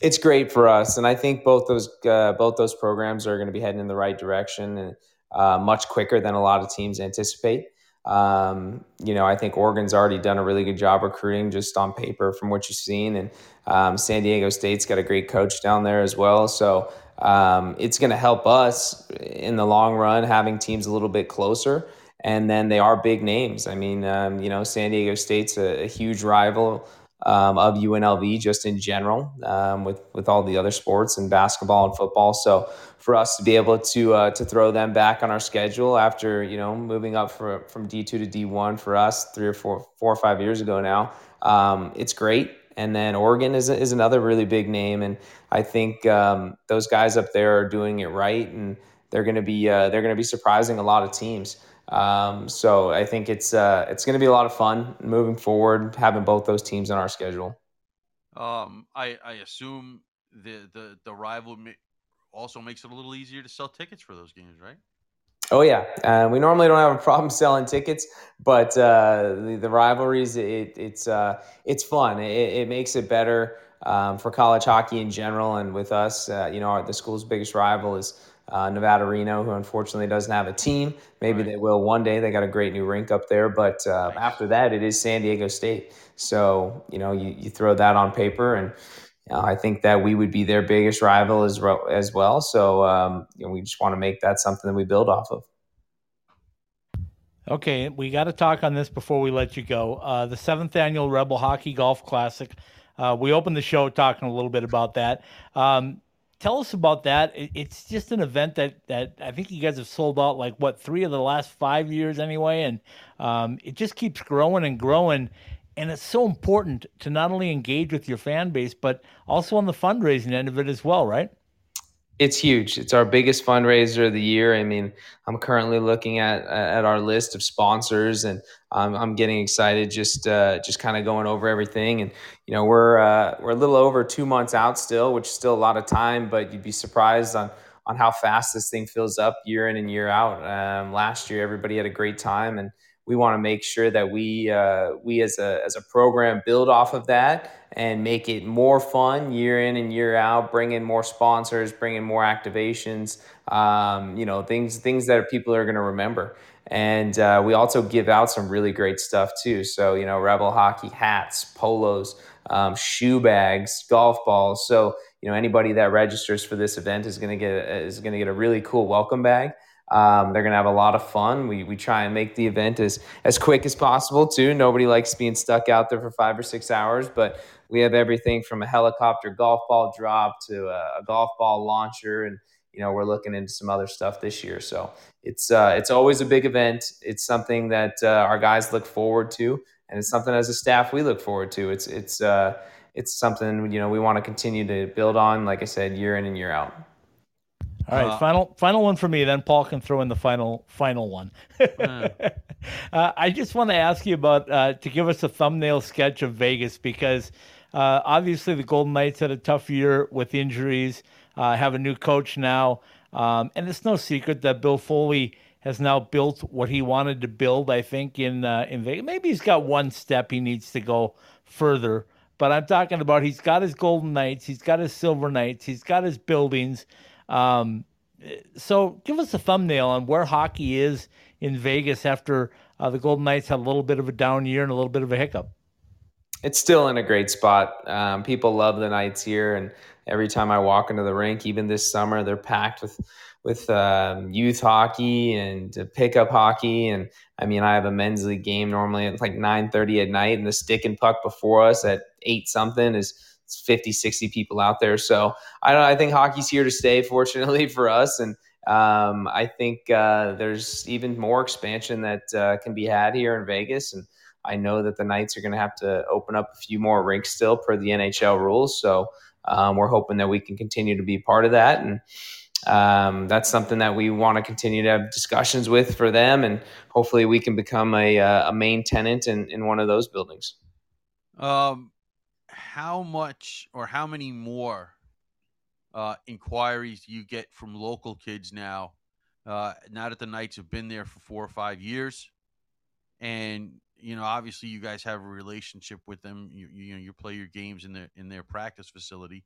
it's great for us, and I think both those uh, both those programs are going to be heading in the right direction and uh, much quicker than a lot of teams anticipate. Um, you know, I think Oregon's already done a really good job recruiting just on paper from what you've seen, and um, San Diego State's got a great coach down there as well. So um, it's going to help us in the long run having teams a little bit closer. And then they are big names. I mean, um, you know, San Diego State's a, a huge rival um, of UNLV just in general um, with with all the other sports and basketball and football. So for us to be able to uh, to throw them back on our schedule after you know moving up for, from D two to D one for us three or four four or five years ago now, um, it's great. And then Oregon is is another really big name, and I think um, those guys up there are doing it right, and they're going to be uh, they're going to be surprising a lot of teams. Um, so I think it's uh, it's going to be a lot of fun moving forward, having both those teams on our schedule. Um, I, I assume the the the rival also makes it a little easier to sell tickets for those games, right? Oh yeah, uh, we normally don't have a problem selling tickets, but uh, the, the, rivalries it, it's uh, it's fun. It, it, makes it better um, for college hockey in general, and with us, uh, you know, our, the school's biggest rival is uh, Nevada Reno, who unfortunately doesn't have a team. Maybe right. they will one day. They got a great new rink up there. But uh, nice. after that, it is San Diego State. So, you know, you, you throw that on paper, and I think that we would be their biggest rival as, as well. So, um, you know, we just want to make that something that we build off of. Okay, we got to talk on this before we let you go. Uh, the seventh annual Rebel Hockey Golf Classic. Uh, we opened the show talking a little bit about that. Um, tell us about that. It's just an event that that I think you guys have sold out like what three of the last five years anyway, and um, it just keeps growing and growing. And it's so important to not only engage with your fan base, but also on the fundraising end of it as well, right? It's huge. It's our biggest fundraiser of the year. I mean, I'm currently looking at at our list of sponsors, and I'm, I'm getting excited just uh, just kind of going over everything. And you know, we're uh, we're a little over two months out still, which is still a lot of time. But you'd be surprised on on how fast this thing fills up year in and year out. Um, last year, everybody had a great time, and we want to make sure that we uh, we as a as a program build off of that and make it more fun year in and year out. Bring in more sponsors, bring in more activations. Um, you know things things that people are going to remember. And uh, we also give out some really great stuff too. So you know, Rebel hockey hats, polos, um, shoe bags, golf balls. So you know, anybody that registers for this event is going to get is going to get a really cool welcome bag. Um, they're going to have a lot of fun. We, we try and make the event as, as quick as possible, too. Nobody likes being stuck out there for five or six hours, but we have everything from a helicopter golf ball drop to a, a golf ball launcher. And, you know, we're looking into some other stuff this year. So it's, uh, it's always a big event. It's something that uh, our guys look forward to. And it's something as a staff we look forward to. It's, it's, uh, it's something, you know, we want to continue to build on, like I said, year in and year out. All right, uh, final final one for me. Then Paul can throw in the final final one. uh, I just want to ask you about uh, to give us a thumbnail sketch of Vegas because uh, obviously the Golden Knights had a tough year with injuries. Uh, have a new coach now, um, and it's no secret that Bill Foley has now built what he wanted to build. I think in uh, in Vegas, maybe he's got one step he needs to go further. But I'm talking about he's got his Golden Knights, he's got his Silver Knights, he's got his buildings. Um, so give us a thumbnail on where hockey is in Vegas after uh, the Golden Knights had a little bit of a down year and a little bit of a hiccup. It's still in a great spot. Um, people love the Knights here, and every time I walk into the rink, even this summer, they're packed with with um, youth hockey and pickup hockey. And I mean, I have a men's league game normally at like nine thirty at night, and the stick and puck before us at eight something is 50, 60 people out there. So I don't. I think hockey's here to stay. Fortunately for us, and um, I think uh, there's even more expansion that uh, can be had here in Vegas. And I know that the Knights are going to have to open up a few more rinks still per the NHL rules. So um, we're hoping that we can continue to be part of that. And um, that's something that we want to continue to have discussions with for them, and hopefully we can become a, uh, a main tenant in, in one of those buildings. Um, how much or how many more uh, inquiries you get from local kids now? Uh, now that the Knights have been there for four or five years, and you know, obviously, you guys have a relationship with them. You, you know, you play your games in their in their practice facility.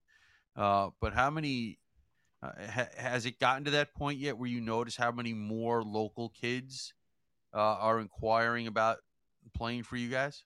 Uh, but how many uh, ha- has it gotten to that point yet where you notice how many more local kids uh, are inquiring about playing for you guys?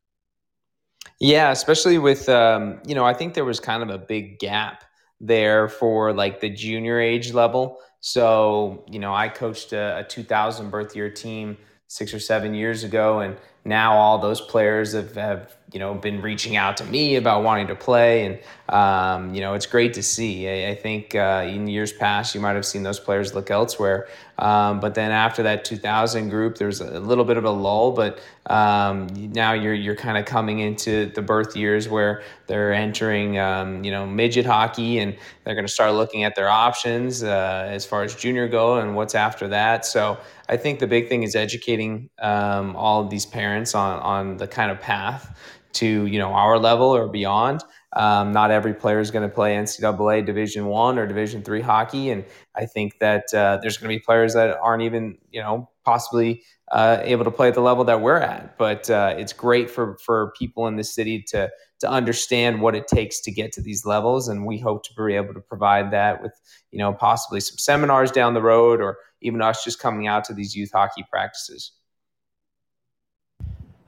Yeah, especially with um, you know, I think there was kind of a big gap there for like the junior age level. So, you know, I coached a, a 2000 birth year team six or seven years ago, and now all those players have, have you know been reaching out to me about wanting to play and um, you know it's great to see. I, I think uh, in years past you might have seen those players look elsewhere. Um, but then after that 2000 group there's a little bit of a lull but um, now you're you're kind of coming into the birth years where they're entering um, you know midget hockey and they're going to start looking at their options uh, as far as junior go and what's after that. So I think the big thing is educating um, all of these parents on on the kind of path to you know our level or beyond. Um, not every player is going to play NCAA Division One or Division Three hockey, and I think that uh, there's going to be players that aren't even you know possibly uh, able to play at the level that we're at. But uh, it's great for for people in the city to to understand what it takes to get to these levels, and we hope to be able to provide that with you know possibly some seminars down the road or even us just coming out to these youth hockey practices.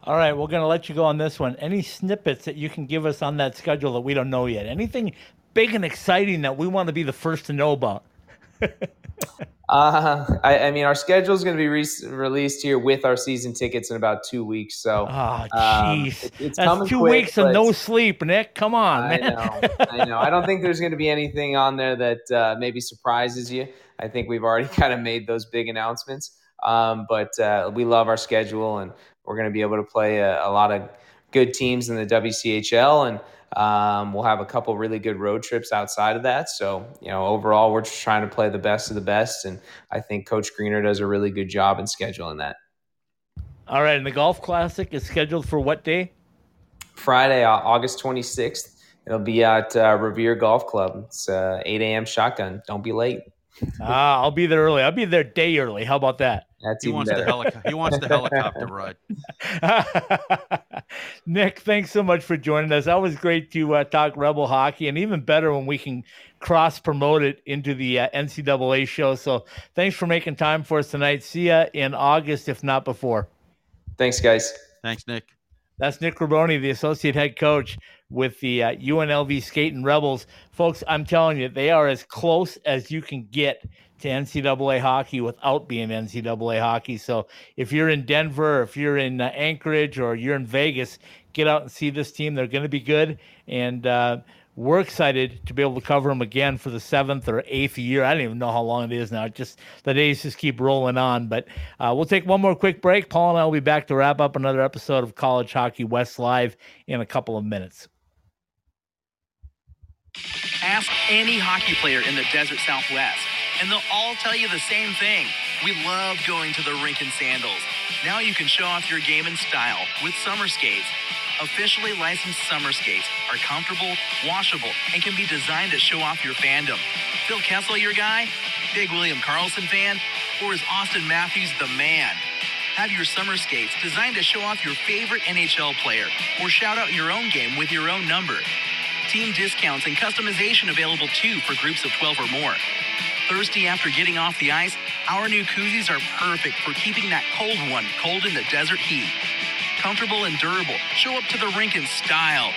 All right, we're going to let you go on this one. Any snippets that you can give us on that schedule that we don't know yet? Anything big and exciting that we want to be the first to know about? uh, I, I, mean, our schedule is going to be re- released here with our season tickets in about two weeks. So, oh, jeez, um, it, That's two quick, weeks of no sleep, Nick. Come on, I man. know, I know. I don't think there's going to be anything on there that uh, maybe surprises you. I think we've already kind of made those big announcements. Um, but uh, we love our schedule, and we're going to be able to play a, a, lot of good teams in the WCHL, and um, we'll have a couple really good road trips outside of that. So, you know, overall, we're just trying to play the best of the best, and I think Coach Greener does a really good job in scheduling that. All right, and the golf classic is scheduled for what day? Friday, August 26th. It'll be at uh, Revere Golf Club. It's uh, 8 a.m. shotgun. Don't be late. ah, I'll be there early. I'll be there day early. How about that? That's he wants better. the helicopter. He wants the helicopter ride. Nick, thanks so much for joining us. Always great to uh, talk Rebel hockey, and even better when we can cross promote it into the uh, NCAA show. So, thanks for making time for us tonight. See ya in August, if not before. Thanks, guys. Thanks, Nick. That's Nick Raboni, the associate head coach with the uh, UNLV Skating Rebels. Folks, I'm telling you, they are as close as you can get to NCAA hockey without being NCAA hockey. So if you're in Denver, if you're in uh, Anchorage, or you're in Vegas, get out and see this team. They're going to be good. And, uh, we're excited to be able to cover them again for the seventh or eighth year. I don't even know how long it is now. It just the days just keep rolling on. But uh, we'll take one more quick break. Paul and I will be back to wrap up another episode of College Hockey West Live in a couple of minutes. Ask any hockey player in the desert Southwest, and they'll all tell you the same thing. We love going to the rink in sandals. Now you can show off your game in style with summer skates. Officially licensed summer skates are comfortable, washable, and can be designed to show off your fandom. Phil Kessel, your guy? Big William Karlsson fan? Or is Auston Matthews the man? Have your summer skates designed to show off your favorite NHL player or shout out your own game with your own number. Team discounts and customization available too for groups of 12 or more. Thirsty after getting off the ice? Our new koozies are perfect for keeping that cold one cold in the desert heat comfortable and durable. Show up to the rink in style.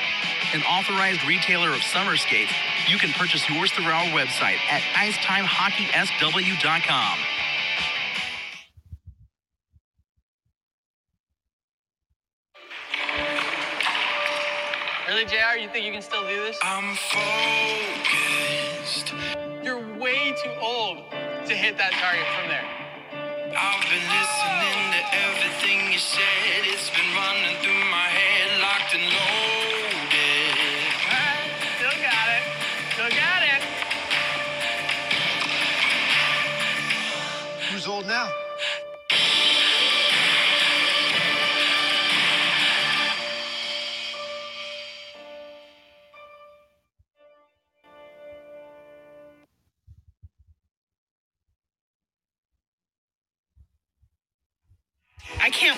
An authorized retailer of summer skates, you can purchase yours through our website at icetimehockeysw.com. Really, JR? You think you can still do this? I'm focused. To hit that target from there. I've been listening to everything you said. It's been running through my head, locked and loaded. All right, still got it. Still got it. Who's old now?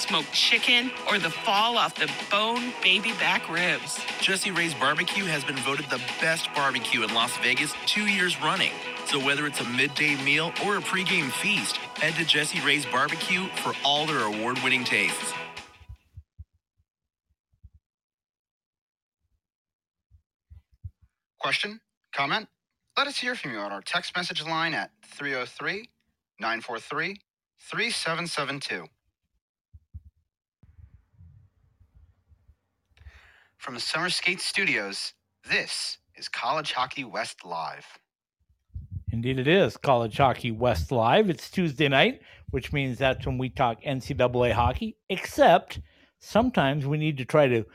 smoked chicken, or the fall off the bone baby back ribs. Jesse Ray's Barbecue has been voted the best barbecue in Las Vegas two years running. So whether it's a midday meal or a pregame feast, head to Jesse Ray's Barbecue for all their award-winning tastes. Question? Comment? Let us hear from you on our text message line at 303 943 3772. From Summer Skate Studios, this is College Hockey West Live. Indeed, it is College Hockey West Live. It's Tuesday night, which means that's when we talk NCAA hockey, except sometimes we need to try to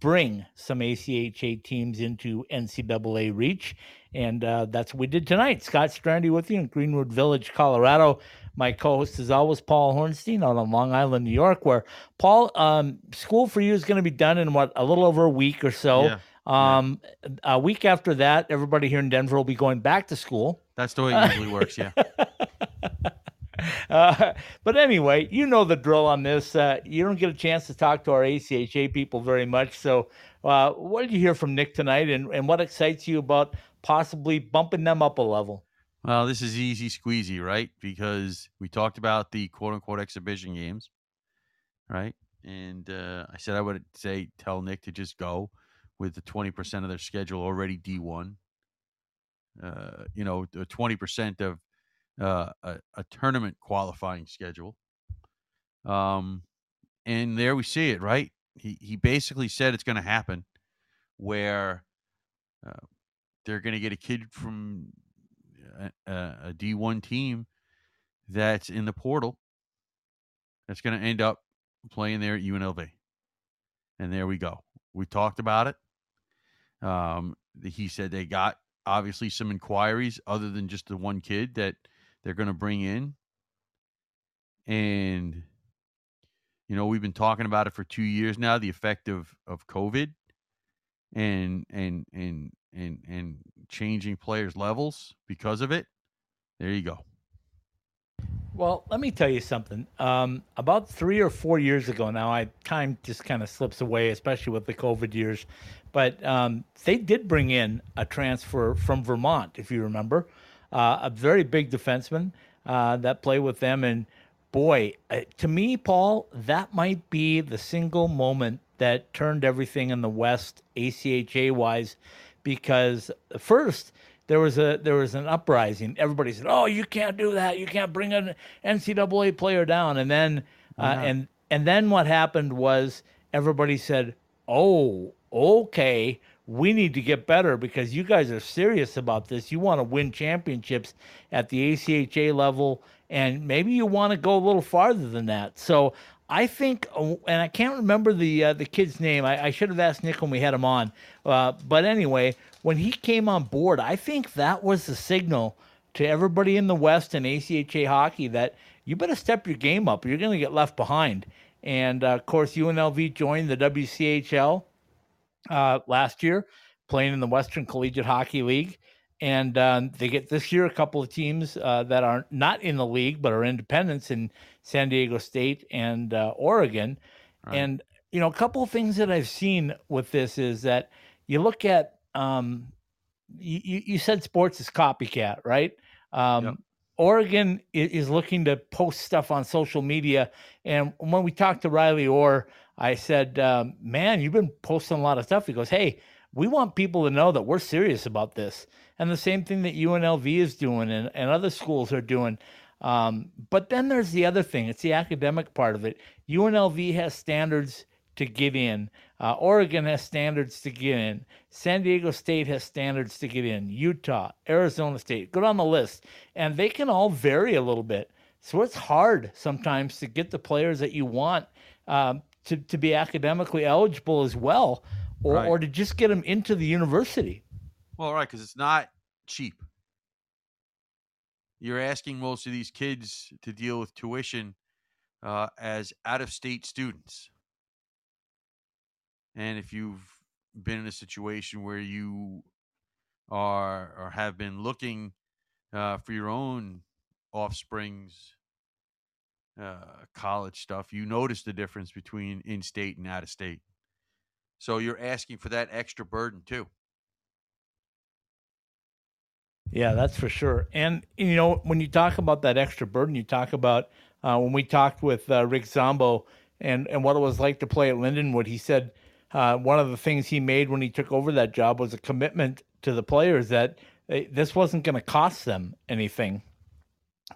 bring some ACHA teams into NCAA reach. And uh, that's what we did tonight. Scott Strandy with you in Greenwood Village, Colorado. My co host is always Paul Hornstein out on Long Island, New York, where Paul, um, school for you is going to be done in what, a little over a week or so. Yeah. Um, a week after that, everybody here in Denver will be going back to school. That's the way it usually works. Yeah. Uh, but anyway, you know the drill on this. Uh, you don't get a chance to talk to our ACHA people very much. So, uh, what did you hear from Nick tonight, and, and what excites you about possibly bumping them up a level? Well, this is easy squeezy, right? Because we talked about the quote unquote exhibition games, right? And uh, I said I would say tell Nick to just go with the 20% of their schedule already D1. Uh, you know, the 20% of uh, a, a tournament qualifying schedule. Um, and there we see it, right? He he basically said it's going to happen, where uh, they're going to get a kid from a, a D one team that's in the portal that's going to end up playing there at UNLV, and there we go. We talked about it. Um, he said they got obviously some inquiries other than just the one kid that they're going to bring in. And, you know, we've been talking about it for two years now the effect of, of COVID and and and and and changing players' levels because of it, there you go. Well, let me tell you something. Um, about three or four years ago now, I time just kind of slips away, especially with the COVID years. But um, they did bring in a transfer from Vermont, if you remember, uh, a very big defenseman uh, that played with them. And boy, uh, to me, Paul, that might be the single moment that turned everything in the West ACHA wise, because first there was a there was an uprising. Everybody said, "Oh, you can't do that. You can't bring an NCAA player down." And then uh, and and then what happened was everybody said, "Oh, okay." We need to get better because you guys are serious about this. You want to win championships at the ACHA level, and maybe you want to go a little farther than that. So I think, uh, and I can't remember the uh, the kid's name. I, I, should have asked Nick when we had him on. Uh, but anyway, when he came on board, I think that was the signal to everybody in the West and ACHA hockey that you better step your game up you're going to get left behind. And uh, of course, UNLV joined the WCHL uh, last year, playing in the Western Collegiate Hockey League. And um, they get this year a couple of teams uh, that are not in the league but are independents in San Diego State and uh, Oregon. Right. And you know, a couple of things that I've seen with this is that you look at um, you, you said sports is copycat, right? Um, yep. Oregon is looking to post stuff on social media. And when we talked to Riley Orr, I said, um, Man, you've been posting a lot of stuff. He goes, Hey, we want people to know that we're serious about this. And the same thing that UNLV is doing and, and other schools are doing. Um, but then there's the other thing it's the academic part of it. UNLV has standards to get in, uh, Oregon has standards to get in, San Diego State has standards to get in, Utah, Arizona State, go down the list. And they can all vary a little bit. So it's hard sometimes to get the players that you want um, to, to be academically eligible as well or, right. or to just get them into the university. Well, right, because it's not cheap. You're asking most of these kids to deal with tuition uh, as out of state students. And if you've been in a situation where you are or have been looking uh, for your own offspring's uh, college stuff, you notice the difference between in state and out of state. So you're asking for that extra burden too. Yeah, that's for sure. And you know, when you talk about that extra burden, you talk about uh, when we talked with uh, Rick Zombo and and what it was like to play at Lindenwood. He said uh, one of the things he made when he took over that job was a commitment to the players that they, eh, this wasn't going to cost them anything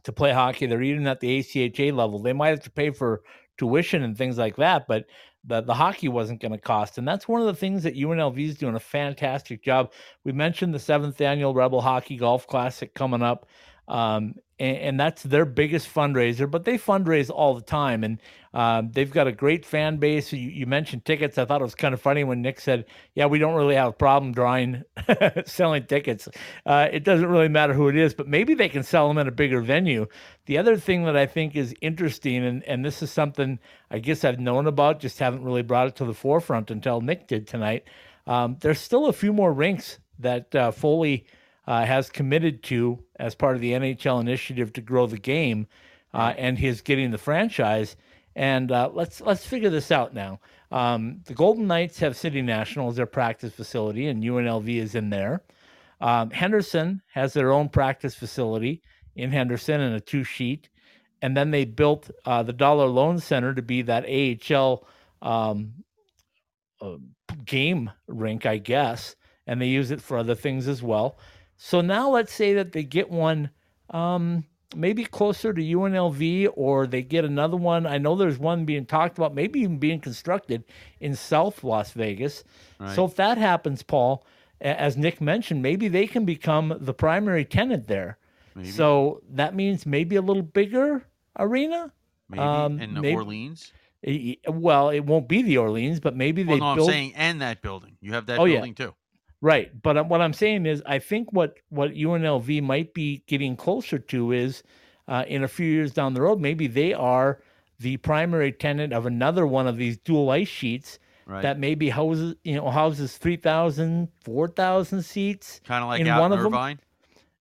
to play hockey. They're even at the ACHA level. They might have to pay for tuition and things like that, but the, the hockey wasn't going to cost. And that's one of the things that UNLV is doing a fantastic job. We mentioned the seventh annual Rebel Hockey Golf Classic coming up. Um, and, and, that's their biggest fundraiser, but they fundraise all the time. And um, they've got a great fan base. You, you, mentioned tickets. I thought it was kind of funny when Nick said, Yeah, we don't really have a problem drawing, selling tickets. Uh, it doesn't really matter who it is, but maybe they can sell them in a bigger venue. The other thing that I think is interesting, and, and this is something I guess I've known about, just haven't really brought it to the forefront until Nick did tonight. Um, there's still a few more rinks that uh, Foley uh, has committed to as part of the NHL initiative to grow the game, uh, and he's getting the franchise. And uh, let's let's figure this out now. Um, the Golden Knights have City National as their practice facility, and UNLV is in there. Um, Henderson has their own practice facility in Henderson and a two sheet, and then they built uh, the Dollar Loan Center to be that AHL um, uh, game rink, I guess, and they use it for other things as well. So now let's say that they get one um, maybe closer to UNLV or they get another one. I know there's one being talked about, maybe even being constructed in South Las Vegas. Right. So if that happens, Paul, as Nick mentioned, maybe they can become the primary tenant there. Maybe. So that means maybe a little bigger arena. Maybe um, in maybe, Orleans. Well, it won't be the Orleans, but maybe well, they. No, build... I'm saying and that building. You have that oh, building yeah. too. Right, but uh, what I'm saying is, I think what what UNLV might be getting closer to is, uh, in a few years down the road, maybe they are the primary tenant of another one of these dual ice sheets Right. that maybe houses you know houses 3,000, 4,000 seats. kind of like in one in of them? Irvine.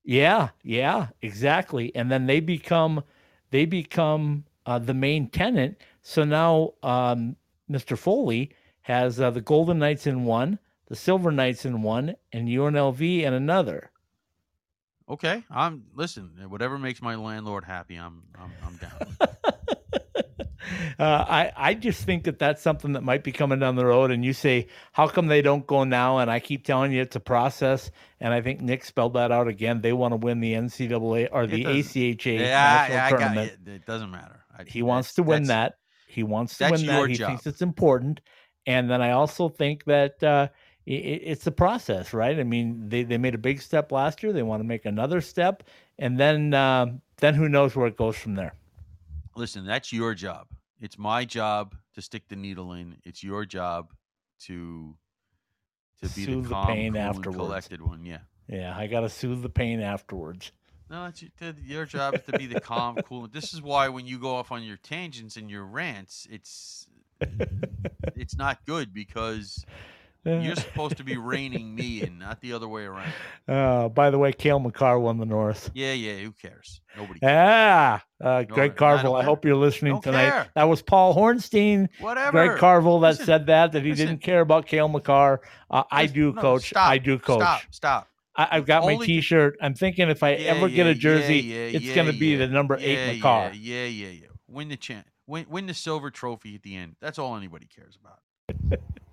Yeah, yeah, exactly. And then they become they become uh, the main tenant. So now um, Mr. Foley has uh, the Golden Knights in one, the Silver Knights in one, and UNLV in another. Okay, I'm listen. Whatever makes my landlord happy, I'm I'm, I'm down. uh, I I just think that that's something that might be coming down the road. And you say, how come they don't go now? And I keep telling you it's a process. And I think Nick spelled that out again. They want to win the NCAA or the ACHA yeah, yeah, I got it. It doesn't matter. I, He wants to win that. He wants to win that. He job. thinks it's important. And then I also think that uh, i i- it's a process, right? I mean, they, they made a big step last year. They want to make another step, and then um, then who knows where it goes from there. Listen, that's your job. It's my job to stick the needle in. It's your job to to be Soothe the the calm, pain cool, and afterwards. collected one. Yeah. Yeah, I got to soothe the pain afterwards. No, it's your, your job is to be the calm, cool. This is why when you go off on your tangents and your rants, it's it's not good because you're supposed to be reining me and not the other way around. Uh, by the way, Cale Makar won the Norris. Yeah, yeah. Who cares? Nobody. Yeah, uh, No, Greg I Carvel. don't I, hope you're listening Don't tonight. care. That was Paul Hornstein. Whatever. Greg Carvel that Listen, said that that he listen. didn't care about Cale Makar. Uh, I do, no, coach. Stop, I do, coach. Stop. Stop. I, I've got my T-shirt. I'm thinking if I Yeah, ever get a jersey, yeah, it's going to be the number eight Makar. Yeah, yeah, yeah, yeah. Win the champ. Win, win the silver trophy at the end. That's all anybody cares about.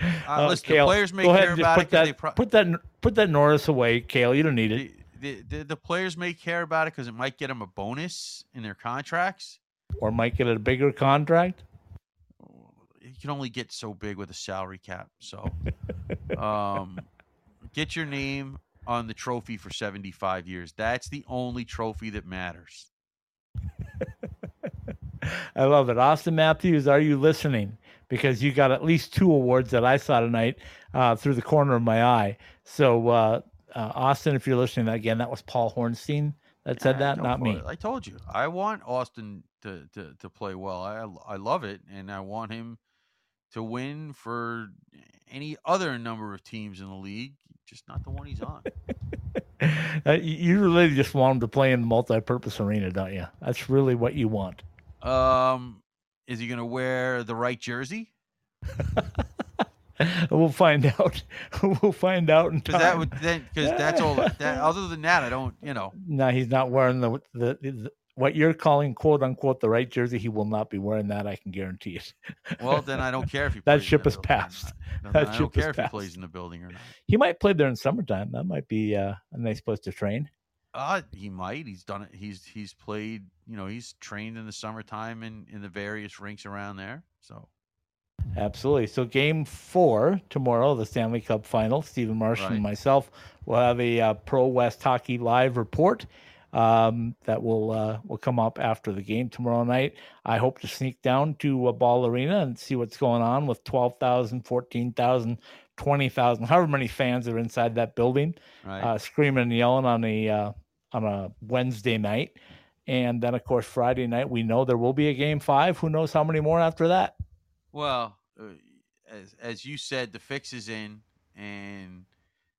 Uh, Uh, listen, Cale, the players may care about it that, they pro- put that put that Norris away, Cale. You don't need it. the, the, the players may care about it because it might get them a bonus in their contracts. Or might get a bigger contract. You can only get so big with a salary cap. So, um, get your name on the trophy for 75 years. That's the only trophy that matters. I love it. Auston Matthews, are you listening? Because you got at least two awards that I saw tonight uh, through the corner of my eye. So, uh, uh, Auston, if you're listening, again, that was Paul Hornstein that said Yeah, that, not me. it. I told you. I want Auston to, to, to play well. I I love it, and I want him to win for any other number of teams in the league, just not the one he's on. Uh, you- you really just want him to play in the multi-purpose arena, don't you? That's really what you want. Um, is he going to wear the right jersey? We'll find out. we'll find out in Because that would then because that's all. That, other than that, I don't. You know. No, he's not wearing the, the the what you're calling "quote unquote" the right jersey. He will not be wearing that. I can guarantee it. Well, then I don't care if he. that ship has passed. not. Then That I ship don't care if he plays in the building or not. He might play there in summertime. That might be uh, a nice place to train. Uh, he might. He's done it. He's he's played. You know, he's trained in the summertime in in the various rinks around there. So Absolutely. So, game four tomorrow, the Stanley Cup final. Stephen Marsh Right. and myself will have a uh, Pro West Hockey live report um, that will uh, will come up after the game tomorrow night. I hope to sneak down to a Ball Arena and see what's going on with 12,000, 14,000, 20,000, however many fans are inside that building, right. uh, screaming and yelling on a uh, on a Wednesday night. And then, of course, Friday night, we know there will be a game five. Who knows how many more after that? well, uh, as as you said, the fix is in, and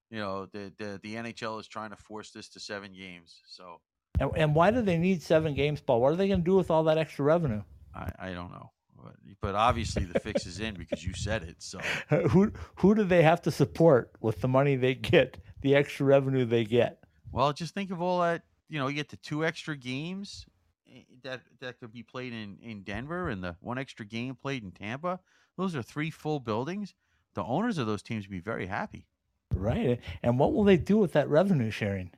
you know the the the NHL is trying to force this to seven games. So And, and why do they need seven games, Paul? What are they going to do with all that extra revenue? I I don't know. But, but obviously the fix is in because you said it. So who who do they have to support with the money they get, the extra revenue they get? Well, just think of all that. You know, you get the two extra games eh, that that could be played in in Denver, and the one extra game played in Tampa. Those are three full buildings. The owners of those teams would be very happy. Right. And what will they do with that revenue sharing?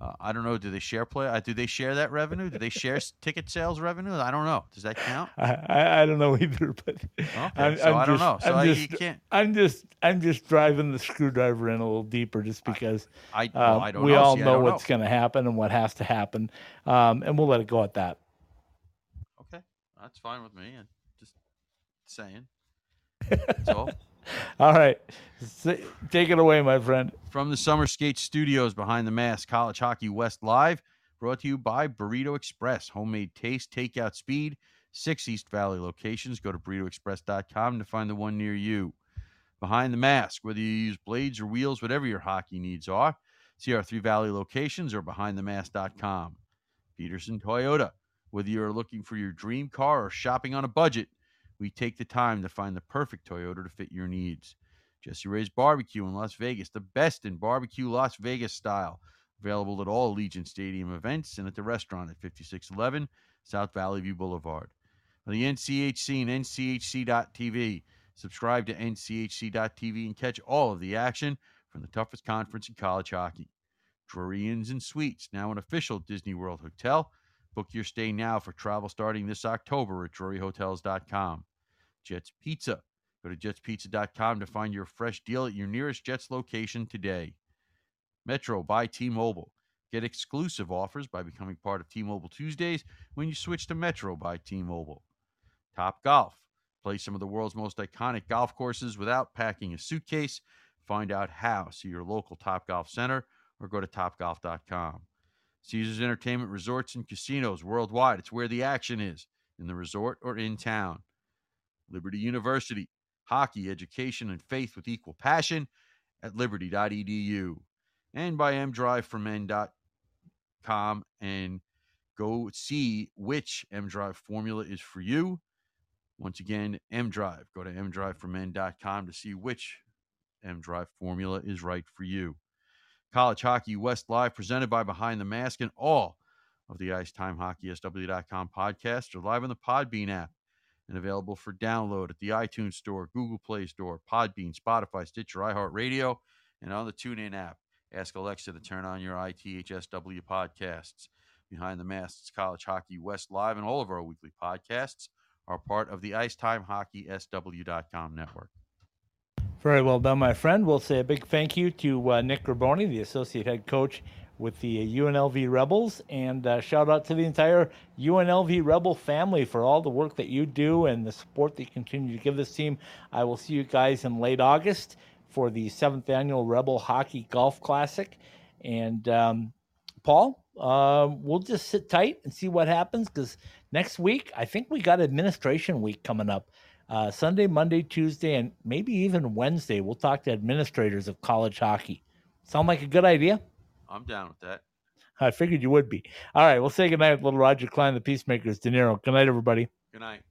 Uh, I don't know. Do they share play? Uh, do they share that revenue? Do they share ticket sales revenue? I don't know. Does that count? I, I, I don't know either, but Okay, so I don't know. So I'm I- you just, can't- I'm just I'm just driving the screwdriver in a little deeper, just because I- well, uh, I don't we know. all See, know what's going to happen and what has to happen, um, and we'll let it go at that. Okay, that's fine with me. I'm just saying. That's all. All right, take it away, my friend. From the Summer Skate Studios behind the mask, College Hockey West Live, brought to you by Burrito Express, homemade taste, takeout speed. Six East Valley locations. Go to burritoexpress.com to find the one near you. Behind the mask, whether you use blades or wheels, whatever your hockey needs are, see our three valley locations or behindthemask.com. Peterson Toyota, whether you're looking for your dream car or shopping on a budget, we take the time to find the perfect Toyota to fit your needs. Jesse Ray's Barbecue in Las Vegas, the best in barbecue Las Vegas style. Available at all Allegiant Stadium events and at the restaurant at 5611 South Valley View Boulevard. On the NCHC and NCHC.TV. Subscribe to NCHC.TV and catch all of the action from the toughest conference in college hockey. Drury Inns and Suites, now an official Disney World hotel. Book your stay now for travel starting this October at druryhotels.com. Jets Pizza. Go to jetspizza.com to find your fresh deal at your nearest Jets location today. Metro by T Mobile. Get exclusive offers by becoming part of T Mobile Tuesdays when you switch to Metro by T Mobile. Top Golf. Play some of the world's most iconic golf courses without packing a suitcase. Find out how. See your local Top Golf Center or go to topgolf.com. Caesars Entertainment Resorts and Casinos worldwide. It's where the action is, in the resort or in town. Liberty University. Hockey, education, and faith with equal passion at liberty.edu. And by mdriveformen.com and go see which mDrive formula is for you. Once again, mDrive. Go to mdriveformen.com to see which mDrive formula is right for you. College Hockey West Live, presented by Behind the Mask, and all of the Ice Time Hockey SW.com podcasts are live on the Podbean app and available for download at the iTunes Store, Google Play Store, Podbean, Spotify, Stitcher, iHeartRadio, and on the TuneIn app. Ask Alexa to turn on your ITHSW podcasts. Behind the Masks College Hockey West Live and all of our weekly podcasts are part of the Icetime Hockey SW.com network. Very well done, my friend. We'll say a big thank you to uh, Nick Graboni, the associate head coach with the UNLV Rebels, and uh, shout out to the entire UNLV Rebel family for all the work that you do and the support that you continue to give this team. I will see you guys in late August for the seventh annual Rebel Hockey Golf Classic. And um, Paul, uh, we'll just sit tight and see what happens because next week, I think we got administration week coming up. Uh, Sunday, Monday, Tuesday, and maybe even Wednesday, we'll talk to administrators of college hockey. Sound like a good idea? I'm down with that. I figured you would be. All right, we'll say goodnight with little Roger Klein, the Peacemakers, De Niro. Good night, everybody. Good night.